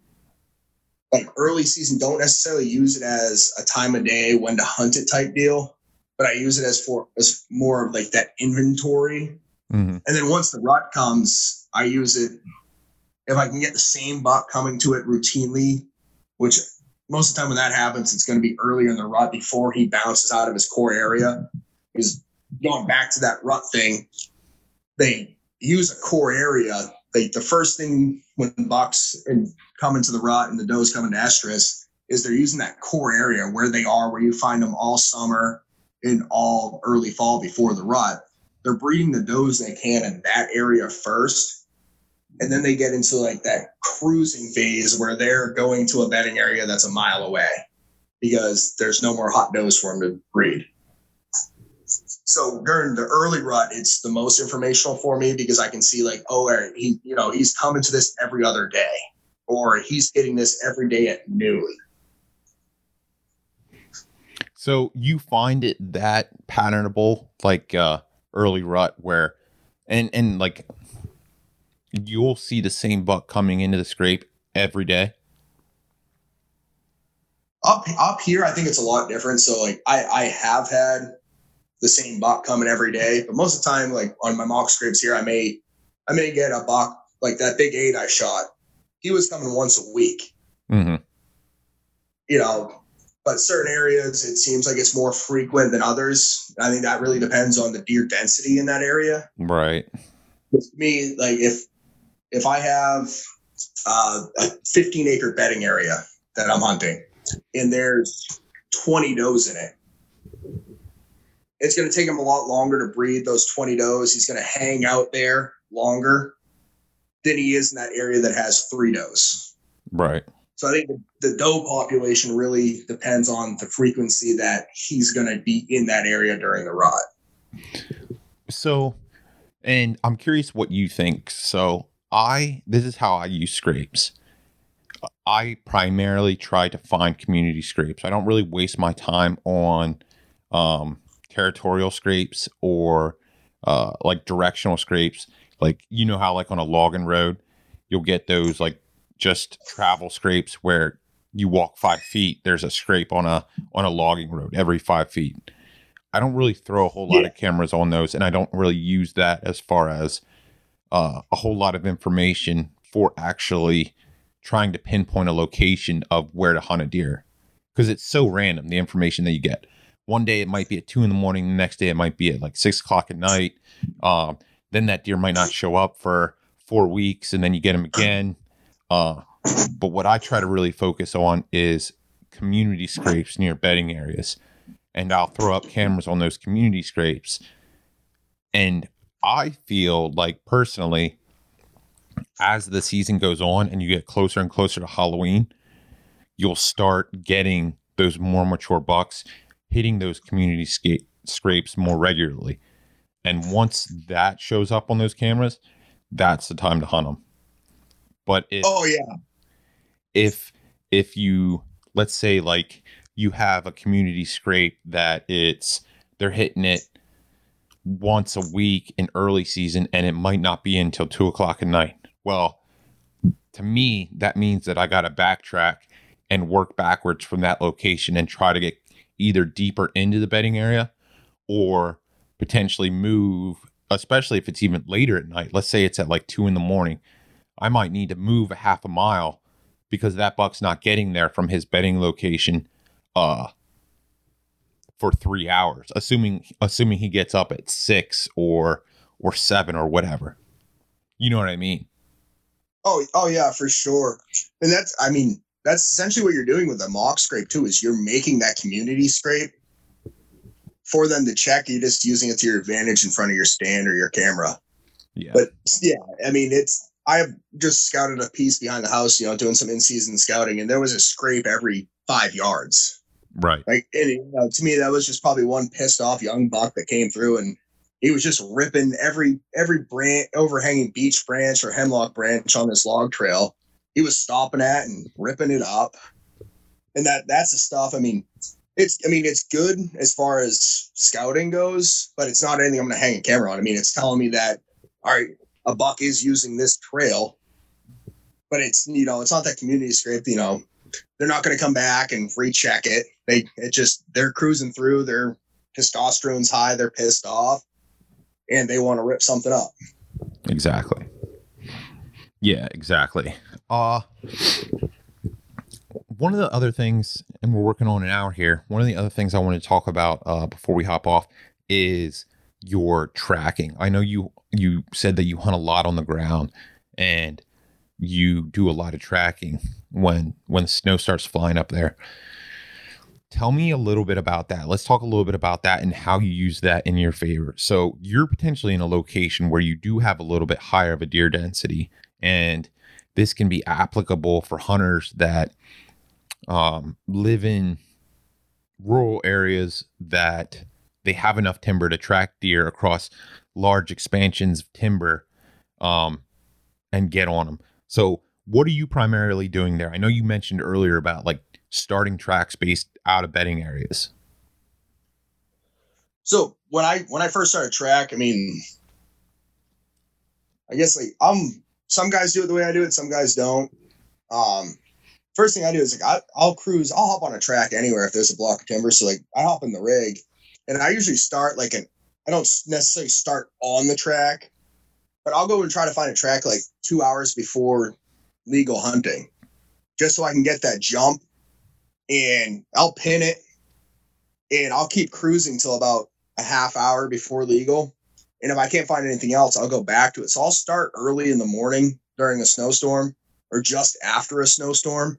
like early season, don't necessarily use it as a time of day when to hunt it type deal, but I use it as for as more of like that inventory. Mm-hmm. And then once the rut comes, I use it if I can get the same buck coming to it routinely, which most of the time when that happens, it's going to be earlier in the rut before he bounces out of his core area. Is going back to that rut thing. They use a core area. They, the first thing when bucks and come into the rut and the does come into estrus is they're using that core area where they are, where you find them all summer and all early fall before the rut. They're breeding the does they can in that area first and then they get into like that cruising phase where they're going to a bedding area that's a mile away because there's no more hot does for them to breed. So during the early rut, it's the most informational for me because I can see like, oh, he, you know, he's coming to this every other day, or he's getting this every day at noon. So you find it that patternable, like uh, early rut, where, and and like you'll see the same buck coming into the scrape every day? up up here, I think it's a lot different. So like I I have had the same buck coming every day, but most of the time, like on my mock scrapes here, I may I may get a buck like that big eight I shot. He was coming once a week. Mm-hmm. You know, but certain areas it seems like it's more frequent than others. I think that really depends on the deer density in that area. Right. With me, like if if I have uh, a 15 acre bedding area that I'm hunting, and there's 20 does in it. It's going to take him a lot longer to breed those 20 does. He's going to hang out there longer than he is in that area that has three does. Right. So I think the, the doe population really depends on the frequency that he's going to be in that area during the rut. So, and I'm curious what you think. So, I this is how I use scrapes. I primarily try to find community scrapes. I don't really waste my time on um, territorial scrapes or uh, like directional scrapes. Like you know how like on a logging road, you'll get those like just travel scrapes where you walk five feet. There's a scrape on a on a logging road every five feet. I don't really throw a whole lot yeah. of cameras on those, and I don't really use that as far as uh, a whole lot of information for actually trying to pinpoint a location of where to hunt a deer because it's so random the information that you get. One day it might be at two in the morning, the next day it might be at like six o'clock at night. Um, then that deer might not show up for four weeks, and then you get him again. Uh, but what I try to really focus on is community scrapes near bedding areas, and I'll throw up cameras on those community scrapes. And I feel like personally, as the season goes on and you get closer and closer to Halloween, you'll start getting those more mature bucks hitting those community sca- scrapes more regularly. And once that shows up on those cameras, that's the time to hunt them. But if, oh yeah, if if you let's say like you have a community scrape that it's they're hitting it once a week in early season and it might not be until two o'clock at night well, to me, that means that I got to backtrack and work backwards from that location and try to get either deeper into the bedding area or potentially move, especially if it's even later at night. Let's say it's at like two in the morning. I might need to move a half a mile because that buck's not getting there from his bedding location uh for three hours, assuming assuming he gets up at six or or seven or whatever. You know what I mean? Oh, oh yeah, for sure. And that's, I mean, that's essentially what you're doing with the mock scrape too. Is you're making that community scrape for them to check. You're just using it to your advantage in front of your stand or your camera. Yeah. But yeah, I mean, it's. I have just scouted a piece behind the house, you know, doing some in-season scouting, and there was a scrape every five yards. Right. Like, and, you know, to me, that was just probably one pissed off young buck that came through and he was just ripping every every branch overhanging beech branch or hemlock branch on this log trail he was stopping at and ripping it up and that that's the stuff i mean it's i mean it's good as far as scouting goes but it's not anything i'm going to hang a camera on i mean it's telling me that all right a buck is using this trail but it's you know it's not that community scrape you know they're not going to come back and recheck it they it just they're cruising through their testosterone's high they're pissed off and they want to rip something up. Exactly. Yeah, exactly. Uh one of the other things, and we're working on an hour here. One of the other things I want to talk about uh, before we hop off is your tracking. I know you you said that you hunt a lot on the ground and you do a lot of tracking when when snow starts flying up there. Tell me a little bit about that. Let's talk a little bit about that and how you use that in your favor. So, you're potentially in a location where you do have a little bit higher of a deer density, and this can be applicable for hunters that um, live in rural areas that they have enough timber to track deer across large expansions of timber um, and get on them. So, what are you primarily doing there? I know you mentioned earlier about like starting tracks based out of bedding areas? So when I when I first started track, I mean, I guess like I'm some guys do it the way I do it, some guys don't. Um, first thing I do is like I, I'll cruise, I'll hop on a track anywhere if there's a block of timber. So like I hop in the rig, and I usually start like an I don't necessarily start on the track, but I'll go and try to find a track like two hours before legal hunting, just so I can get that jump, and I'll pin it, and I'll keep cruising till about a half hour before legal. And if I can't find anything else, I'll go back to it. So I'll start early in the morning during a snowstorm or just after a snowstorm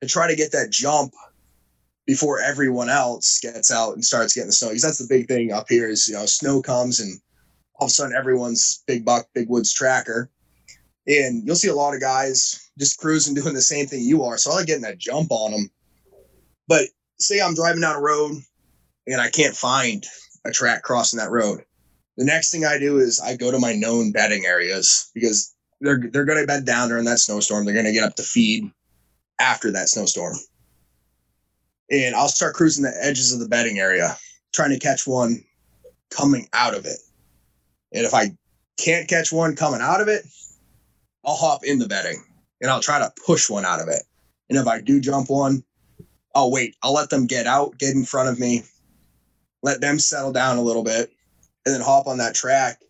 to try to get that jump before everyone else gets out and starts getting the snow. Because that's the big thing up here is you know snow comes and all of a sudden everyone's big buck, big woods tracker. And you'll see a lot of guys just cruising doing the same thing you are. So I like getting that jump on them. But say I'm driving down a road and I can't find a track crossing that road. The next thing I do is I go to my known bedding areas because they're they're going to bed down during that snowstorm. They're going to get up to feed after that snowstorm, and I'll start cruising the edges of the bedding area, trying to catch one coming out of it. And if I can't catch one coming out of it, I'll hop in the bedding and I'll try to push one out of it. And if I do jump one, I'll wait. I'll let them get out, get in front of me, let them settle down a little bit, and then hop on that track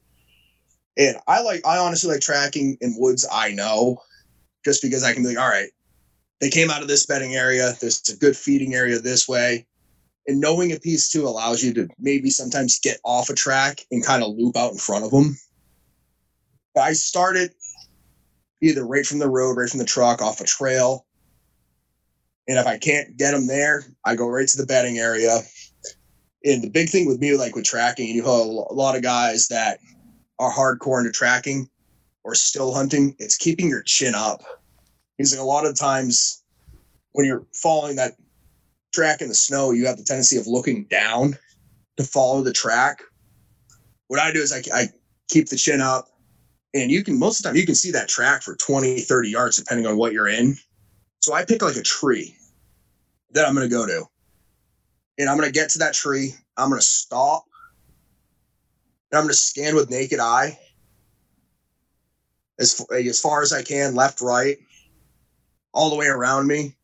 and I like, I honestly like tracking in woods I know just because I can be like, all right, they came out of this bedding area. There's a good feeding area this way. And knowing a piece too allows you to maybe sometimes get off a track and kind of loop out in front of them. But I started either right from the road, right from the truck, off a trail. And if I can't get them there, I go right to the bedding area. And the big thing with me, like with tracking, you know, a lot of guys that are hardcore into tracking or still hunting, it's keeping your chin up. Because like a lot of times when you're following that track in the snow, you have the tendency of looking down to follow the track. What I do is I, I keep the chin up and you can most of the time you can see that track for 20 30 yards depending on what you're in so i pick like a tree that i'm going to go to and i'm going to get to that tree i'm going to stop and I'm going to scan with naked eye as, as far as I can, left, right, all the way around me.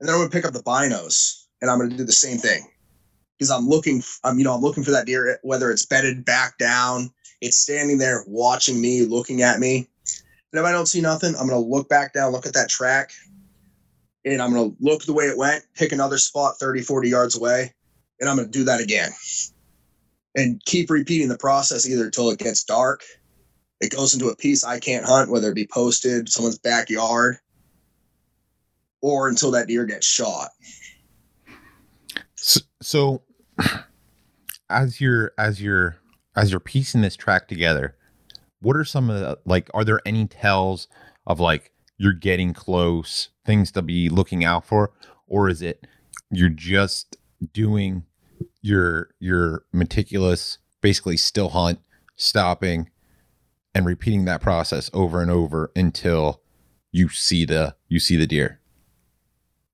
And then I'm going to pick up the binos and I'm going to do the same thing because I'm looking, I'm, you know, I'm looking for that deer, eh, whether it's bedded back down, it's standing there watching me, looking at me. And if I don't see nothing, I'm going to look back down, look at that track, and I'm going to look the way it went, pick another spot 30, 40 yards away, and I'm going to do that again and keep repeating the process either until it gets dark, it goes into a piece I can't hunt, whether it be posted, someone's backyard, or until that deer gets shot. So, so as you're as you're as you're piecing this track together, what are some of the like are there any tells of like you're getting close, things to be looking out for, or is it you're just doing your your meticulous basically still hunt stopping and repeating that process over and over until you see the you see the deer?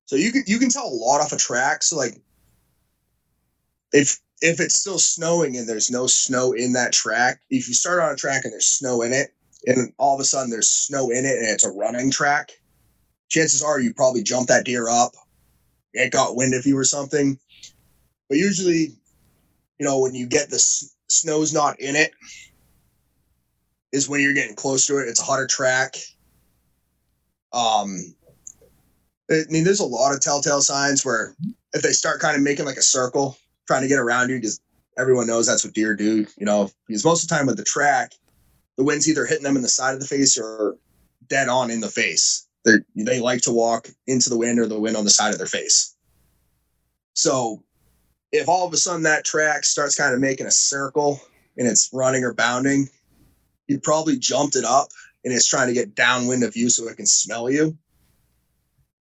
So you can you can tell a lot off a track. So like if if it's still snowing and there's no snow in that track if you start on a track and there's snow in it and all of a sudden there's snow in it and it's a running track chances are you probably jump that deer up it got wind of you or something but usually, you know, when you get the s- snow's not in it, is when you're getting close to it. It's a hotter track. Um, I mean, there's a lot of telltale signs where if they start kind of making like a circle, trying to get around you, because everyone knows that's what deer do, you know, because most of the time with the track, the wind's either hitting them in the side of the face or dead on in the face. They they like to walk into the wind or the wind on the side of their face. So if all of a sudden that track starts kind of making a circle and it's running or bounding, you probably jumped it up and it's trying to get downwind of you so it can smell you.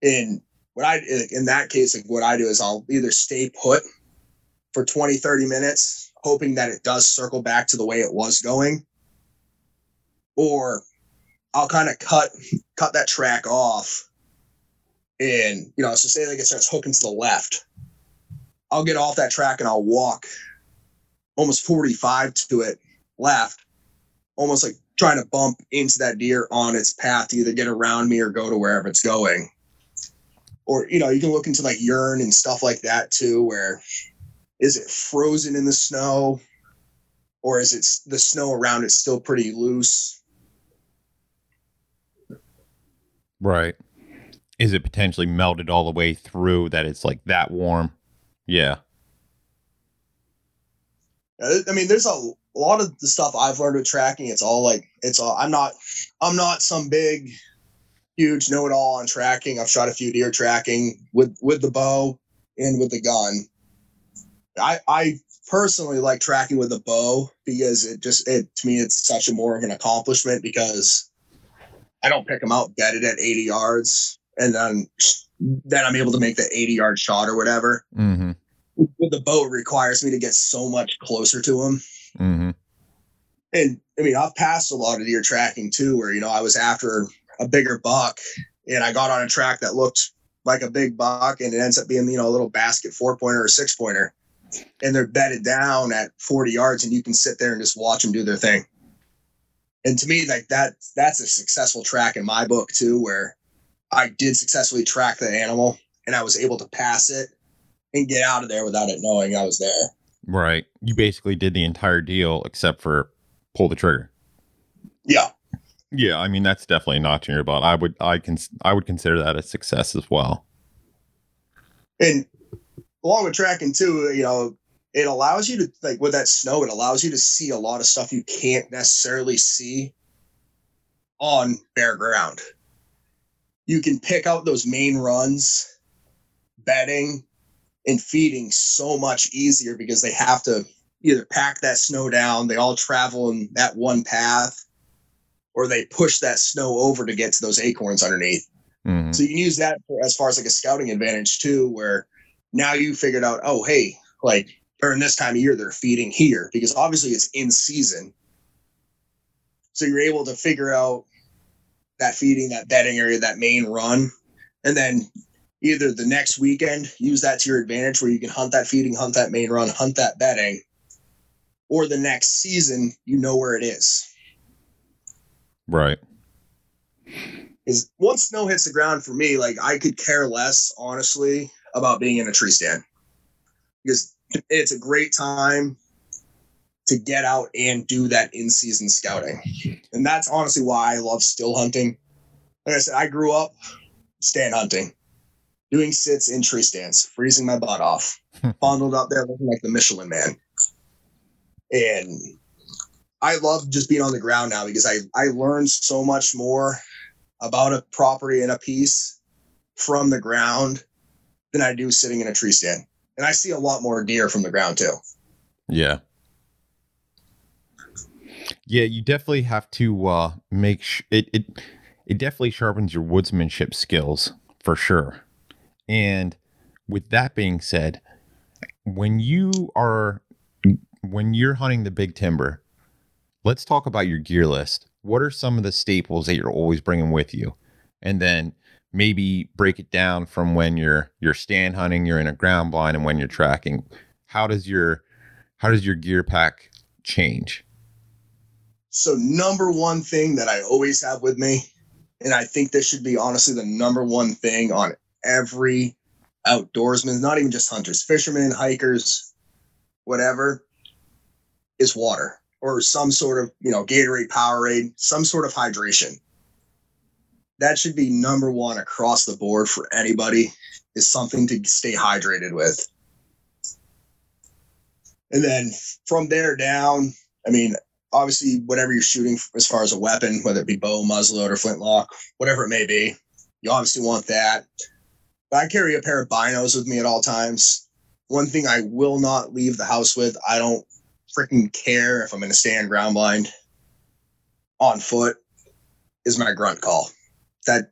And what I in that case, like what I do is I'll either stay put for 20, 30 minutes, hoping that it does circle back to the way it was going. Or I'll kind of cut cut that track off. And you know, so say like it starts hooking to the left I'll get off that track and I'll walk almost 45 to it left, almost like trying to bump into that deer on its path to either get around me or go to wherever it's going. or you know, you can look into like urine and stuff like that too, where is it frozen in the snow or is it the snow around it still pretty loose? Right. Is it potentially melted all the way through that it's like that warm? Yeah. Uh, I mean, there's a, a lot of the stuff I've learned with tracking. It's all like it's all. I'm not. I'm not some big, huge know-it-all on tracking. I've shot a few deer tracking with with the bow and with the gun. I I personally like tracking with a bow because it just it to me it's such a more of an accomplishment because I don't pick them out bedded at 80 yards and then then I'm able to make the 80 yard shot or whatever. Mm-hmm. The boat requires me to get so much closer to them. Mm-hmm. And I mean, I've passed a lot of deer tracking too, where you know I was after a bigger buck and I got on a track that looked like a big buck and it ends up being you know a little basket four pointer or six pointer and they're bedded down at 40 yards and you can sit there and just watch them do their thing and to me like that that's a successful track in my book too where i did successfully track the animal and i was able to pass it and get out of there without it knowing i was there Right. You basically did the entire deal except for pull the trigger. yeah Yeah, I mean that's definitely not in your butt. I would I can I would consider that a success as well. and along with tracking too you know it allows you to like with that snow it allows you to see a lot of stuff you can't necessarily see on bare ground you can pick out those main runs bedding and feeding so much easier because they have to either pack that snow down they all travel in that one path or they push that snow over to get to those acorns underneath Mhm. so you can use that for, as far as like a scouting advantage too, where now you figured out, oh, hey, like during this time of year, they're feeding here because obviously it's in season. So you're able to figure out that feeding, that bedding area, that main run. And then either the next weekend, use that to your advantage where you can hunt that feeding, hunt that main run, hunt that bedding. Or the next season, you know where it is. Right. is once snow hits the ground for me, like I could care less, honestly, about being in a tree stand because it's a great time to get out and do that in season scouting. And that's honestly why I love still hunting. Like I said, I grew up stand hunting, doing sits in tree stands, freezing my butt off, hmm. bundled up there looking like the Michelin man. And I love just being on the ground now because I, I learned so much more about a property and a piece from the ground than I do sitting in a tree stand. And I see a lot more deer from the ground too. Yeah. Yeah, you definitely have to uh make sh- it it it definitely sharpens your woodsmanship skills for sure. And with that being said, when you are when you're hunting the big timber, let's talk about your gear list. What are some of the staples that you're always bringing with you? And then maybe break it down from when you're you're stand hunting, you're in a ground blind and when you're tracking. How does your how does your gear pack change? So, number one thing that I always have with me, and I think this should be honestly the number one thing on every outdoorsman, not even just hunters, fishermen, hikers, whatever, is water or some sort of, you know, Gatorade, Powerade, some sort of hydration. That should be number one across the board for anybody is something to stay hydrated with. And then from there down, I mean, obviously whatever you're shooting as far as a weapon, whether it be bow, muzzleloader, or flintlock, whatever it may be, you obviously want that. But I carry a pair of binos with me at all times. One thing I will not leave the house with, I don't freaking care if I'm going to stand ground blind on foot, is my grunt call. That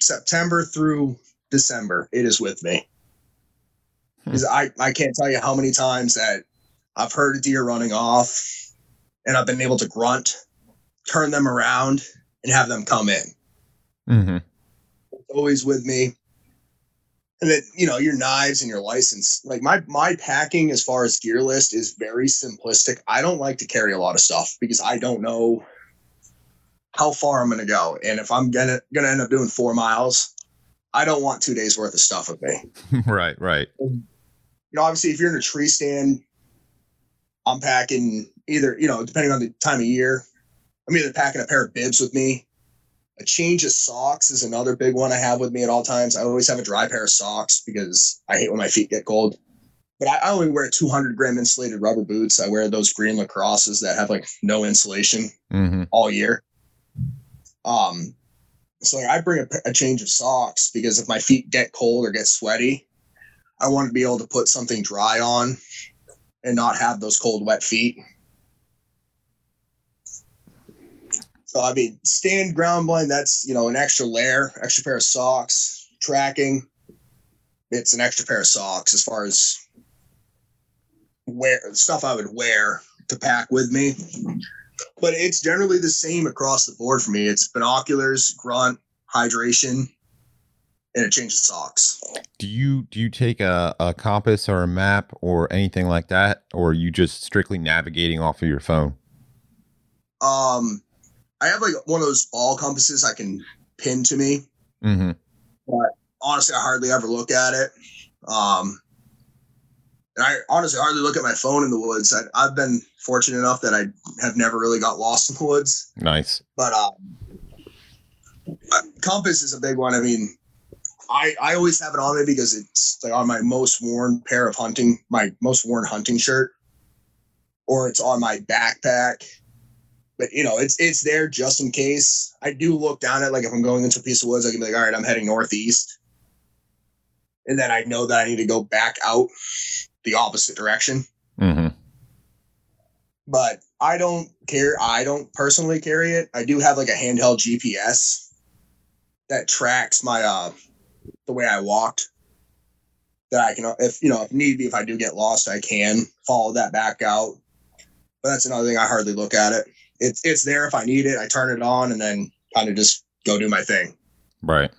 September through December, it is with me. Because I, I can't tell you how many times that I've heard a deer running off and I've been able to grunt, turn them around, and have them come in. Mm-hmm. Always with me. And then, you know, your knives and your license. Like my my packing as far as gear list is very simplistic. I don't like to carry a lot of stuff because I don't know how far I'm gonna go. And if I'm gonna gonna end up doing four miles, I don't want two days worth of stuff with me. right, right. You know, obviously, if you're in a tree stand, I'm packing either, you know, depending on the time of year, I'm either packing a pair of bibs with me. A change of socks is another big one I have with me at all times. I always have a dry pair of socks because I hate when my feet get cold. But I only wear 200 gram insulated rubber boots. I wear those green lacrosses that have like no insulation Mm-hmm. all year. Um, so I bring a, a change of socks because if my feet get cold or get sweaty, I want to be able to put something dry on and not have those cold, wet feet. So I mean, stand ground blind. That's you know an extra layer, extra pair of socks. Tracking, it's an extra pair of socks as far as wear stuff I would wear to pack with me but it's generally the same across the board for me. It's binoculars, grunt, hydration, and a change of socks. Do you do you take a, a compass or a map or anything like that, or are you just strictly navigating off of your phone? Um, I have like one of those ball compasses I can pin to me. Mm-hmm. But honestly, I hardly ever look at it. Um, and I honestly hardly look at my phone in the woods. I, I've been fortunate enough that I have never really got lost in the woods. Nice. but um, compass is a big one. I mean, I I always have it on me because it's like on my most worn pair of hunting, my most worn hunting shirt, or it's on my backpack. But you know, it's it's there just in case. I do look down at like if I'm going into a piece of woods, I can be like, all right, I'm heading northeast, and then I know that I need to go back out the opposite direction Mm-hmm. but I don't care. I don't personally carry it. I do have like a handheld GPS that tracks my uh the way I walked. That I can, if you know, if need be, if I do get lost, I can follow that back out. But that's another thing. I hardly look at it. It's it's there if I need it. I turn it on and then kind of just go do my thing. Right.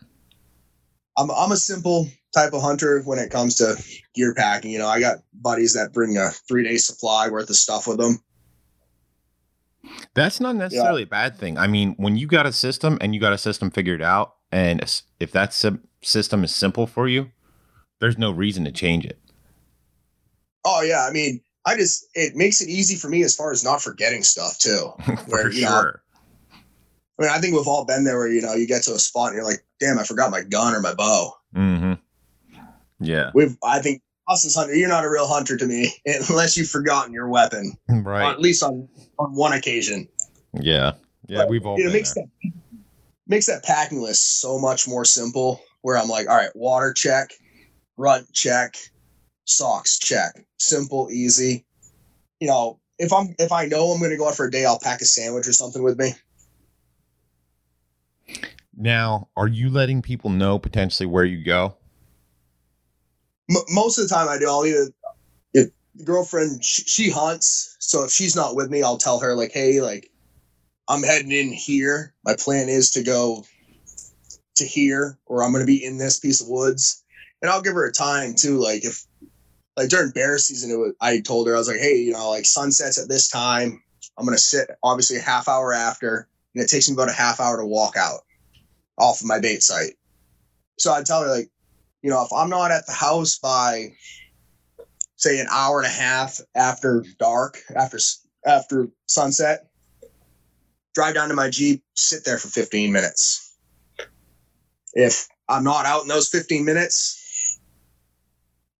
I'm I'm a simple type of hunter when it comes to gear packing. You know, I got buddies that bring a three day supply worth of stuff with them. That's not necessarily a bad thing. I mean, when you got a system and you got a system figured out, and if that system is simple for you, there's no reason to change it. Oh yeah, I mean, I just it makes it easy for me as far as not forgetting stuff too. for Where, you know, sure. I mean, I think we've all been there where you know you get to a spot and you're like, damn, I forgot my gun or my bow. Yeah. We've I think us as hunter, you're not a real hunter to me unless you've forgotten your weapon, Right. at least on on one occasion. Yeah. Yeah. But, we've all it been makes there. that makes that packing list so much more simple. Where I'm like, all right, water check, grunt check, socks check, simple, easy. You know, if I'm if I know I'm going to go out for a day, I'll pack a sandwich or something with me. Now, are you letting people know potentially where you go? M- most of the time, I do. I'll either if girlfriend she, she hunts, so if she's not with me, I'll tell her like, hey, like I'm heading in here. My plan is to go to here, or I'm going to be in this piece of woods, and I'll give her a time too. Like if like during bear season, it was, I told her I was like, hey, you know, like sunsets at this time. I'm going to sit obviously a half hour after, and it takes me about a half hour to walk out off of my bait site. So I tell her like, you know, if I'm not at the house by say an hour and a half after dark, after after sunset, drive down to my Jeep, sit there for 15 minutes. If I'm not out in those 15 minutes,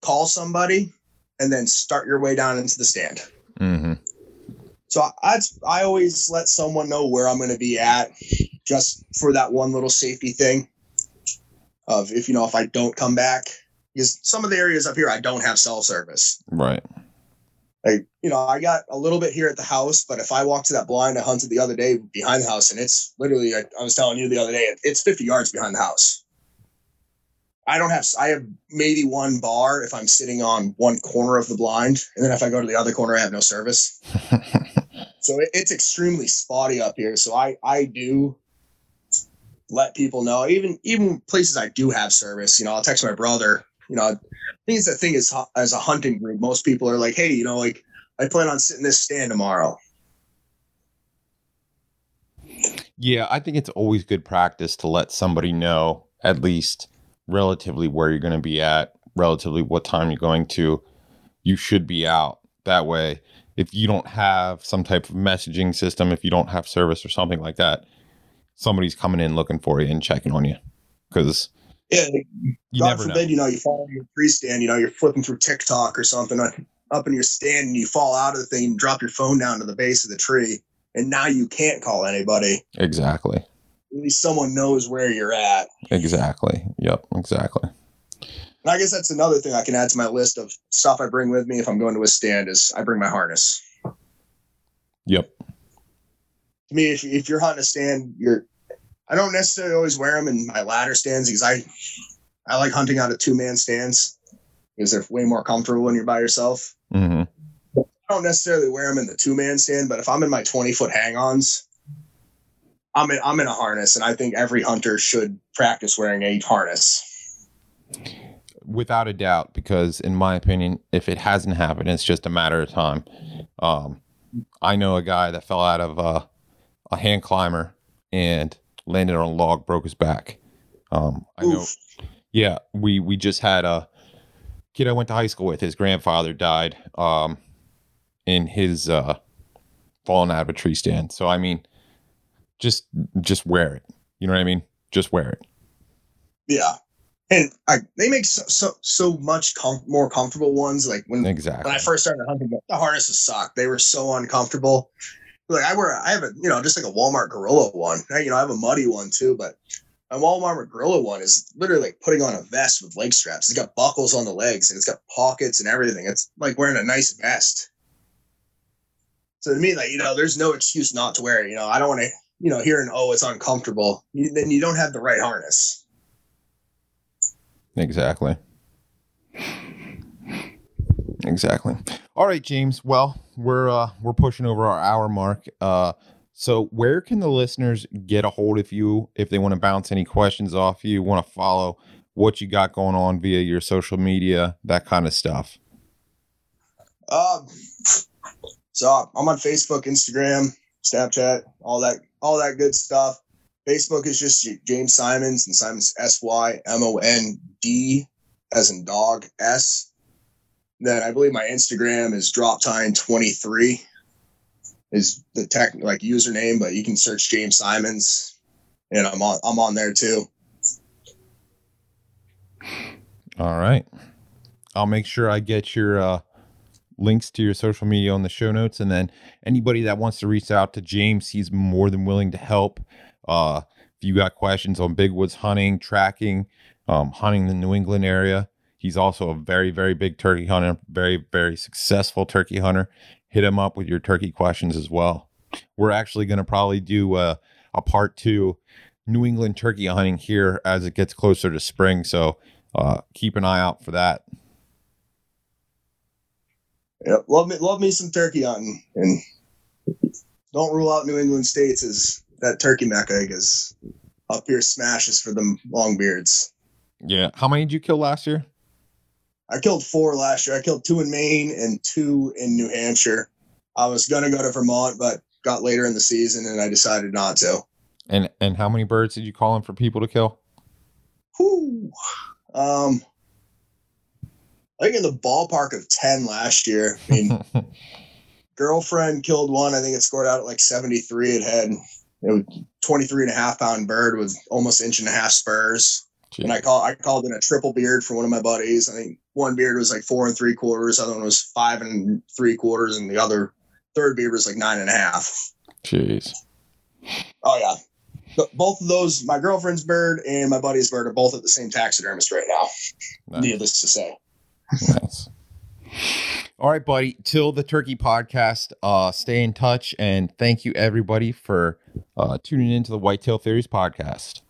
call somebody and then start your way down into the stand. Mm-hmm. So I I always let someone know where I'm going to be at, just for that one little safety thing. Of if you know if I don't come back, because some of the areas up here I don't have cell service. Right. Like you know I got a little bit here at the house, but if I walk to that blind I hunted the other day behind the house, and it's literally I, I was telling you the other day it's 50 yards behind the house. I don't have I have maybe one bar if I'm sitting on one corner of the blind, and then if I go to the other corner I have no service. So it, it's extremely spotty up here. So I I do let people know, even even places I do have service. You know, I'll text my brother. You know, I think it's the thing is as a hunting group, most people are like, hey, you know, like I plan on sitting this stand tomorrow. Yeah, I think it's always good practice to let somebody know at least relatively where you're going to be at, relatively what time you're going to, you should be out. That way, if you don't have some type of messaging system, if you don't have service or something like that, somebody's coming in looking for you and checking on you because Yeah, you God never forbid, know. you know, you fall in your tree stand, you know, you're flipping through TikTok or something uh, up in your stand and you fall out of the thing and drop your phone down to the base of the tree. And now you can't call anybody. Exactly. At least someone knows where you're at. Exactly. Yep. Exactly. And I guess that's another thing I can add to my list of stuff I bring with me if I'm going to a stand is I bring my harness. Yep. To me, if, if you're hunting a stand, you're I don't necessarily always wear them in my ladder stands because I I like hunting out of two man stands because they're way more comfortable when you're by yourself. hmm I don't necessarily wear them in the two man stand, but if I'm in my 20 foot hang ons, I'm in, I'm in a harness. And I think every hunter should practice wearing a harness. Without a doubt, because in my opinion, if it hasn't happened, it's just a matter of time. Um, I know a guy that fell out of uh, a hand climber and landed on a log, broke his back. Um, I know. Oof. Yeah, we we just had a kid I went to high school with. His grandfather died um, in his uh, falling out of a tree stand. So I mean, just just wear it. You know what I mean? Just wear it. Yeah. And I, they make so, so, so much com- more comfortable ones. Like when, Exactly. when I first started hunting, the harnesses sucked. They were so uncomfortable. Like I wear, I have a, you know, just like a Walmart Gorilla one. I, you know, I have a muddy one too, but my Walmart Gorilla one is literally like putting on a vest with leg straps. It's got buckles on the legs and it's got pockets and everything. It's like wearing a nice vest. So to me, like, you know, there's no excuse not to wear it. You know, I don't want to, you know, hearing, oh, it's uncomfortable. You, then you don't have the right harness. Exactly. Exactly. All right, James. Well, we're uh we're pushing over our hour mark. Uh so where can the listeners get a hold of you if they want to bounce any questions off you, want to follow what you got going on via your social media, that kind of stuff? Um, so I'm on Facebook, Instagram, Snapchat, all that, all that good stuff. Facebook is just James Symonds and Symonds S Y M O N D as in dog S. Then I believe my Instagram is droptine23 is the tech like username, but you can search James Symonds and I'm on I'm on there too. All right. I'll make sure I get your uh, links to your social media on the show notes. And then anybody that wants to reach out to James, he's more than willing to help. Uh, if you got questions on big woods hunting, tracking, um, hunting the New England area, he's also a very, very big turkey hunter, very, very successful turkey hunter. Hit him up with your turkey questions as well. We're actually going to probably do a, a part two New England turkey hunting here as it gets closer to spring. So uh, keep an eye out for that. Yeah, love me, love me some turkey hunting, and don't rule out New England states as that turkey mecca because up here smashes for them long beards. Yeah. How many did you kill last year? I killed four last year. I killed two in Maine and two in New Hampshire. I was gonna go to Vermont, but got later in the season and I decided not to. And and how many birds did you call in for people to kill? Whew. Um, I think in the ballpark of ten last year. I mean, girlfriend killed one. I think it scored out at like 73. It had it was 23 and a half pound bird with almost inch and a half spurs. And I call I called in a triple beard for one of my buddies. I think one beard was like four and three quarters, other one was five and three quarters, and the other third beard was like nine and a half. Jeez. Oh yeah. But both of those, my girlfriend's bird and my buddy's bird, are both at the same taxidermist right now. Nice. Needless to say. nice. All right, buddy. Till the turkey podcast. Uh, stay in touch and thank you everybody for uh, tuning into the Whitetail Theories podcast.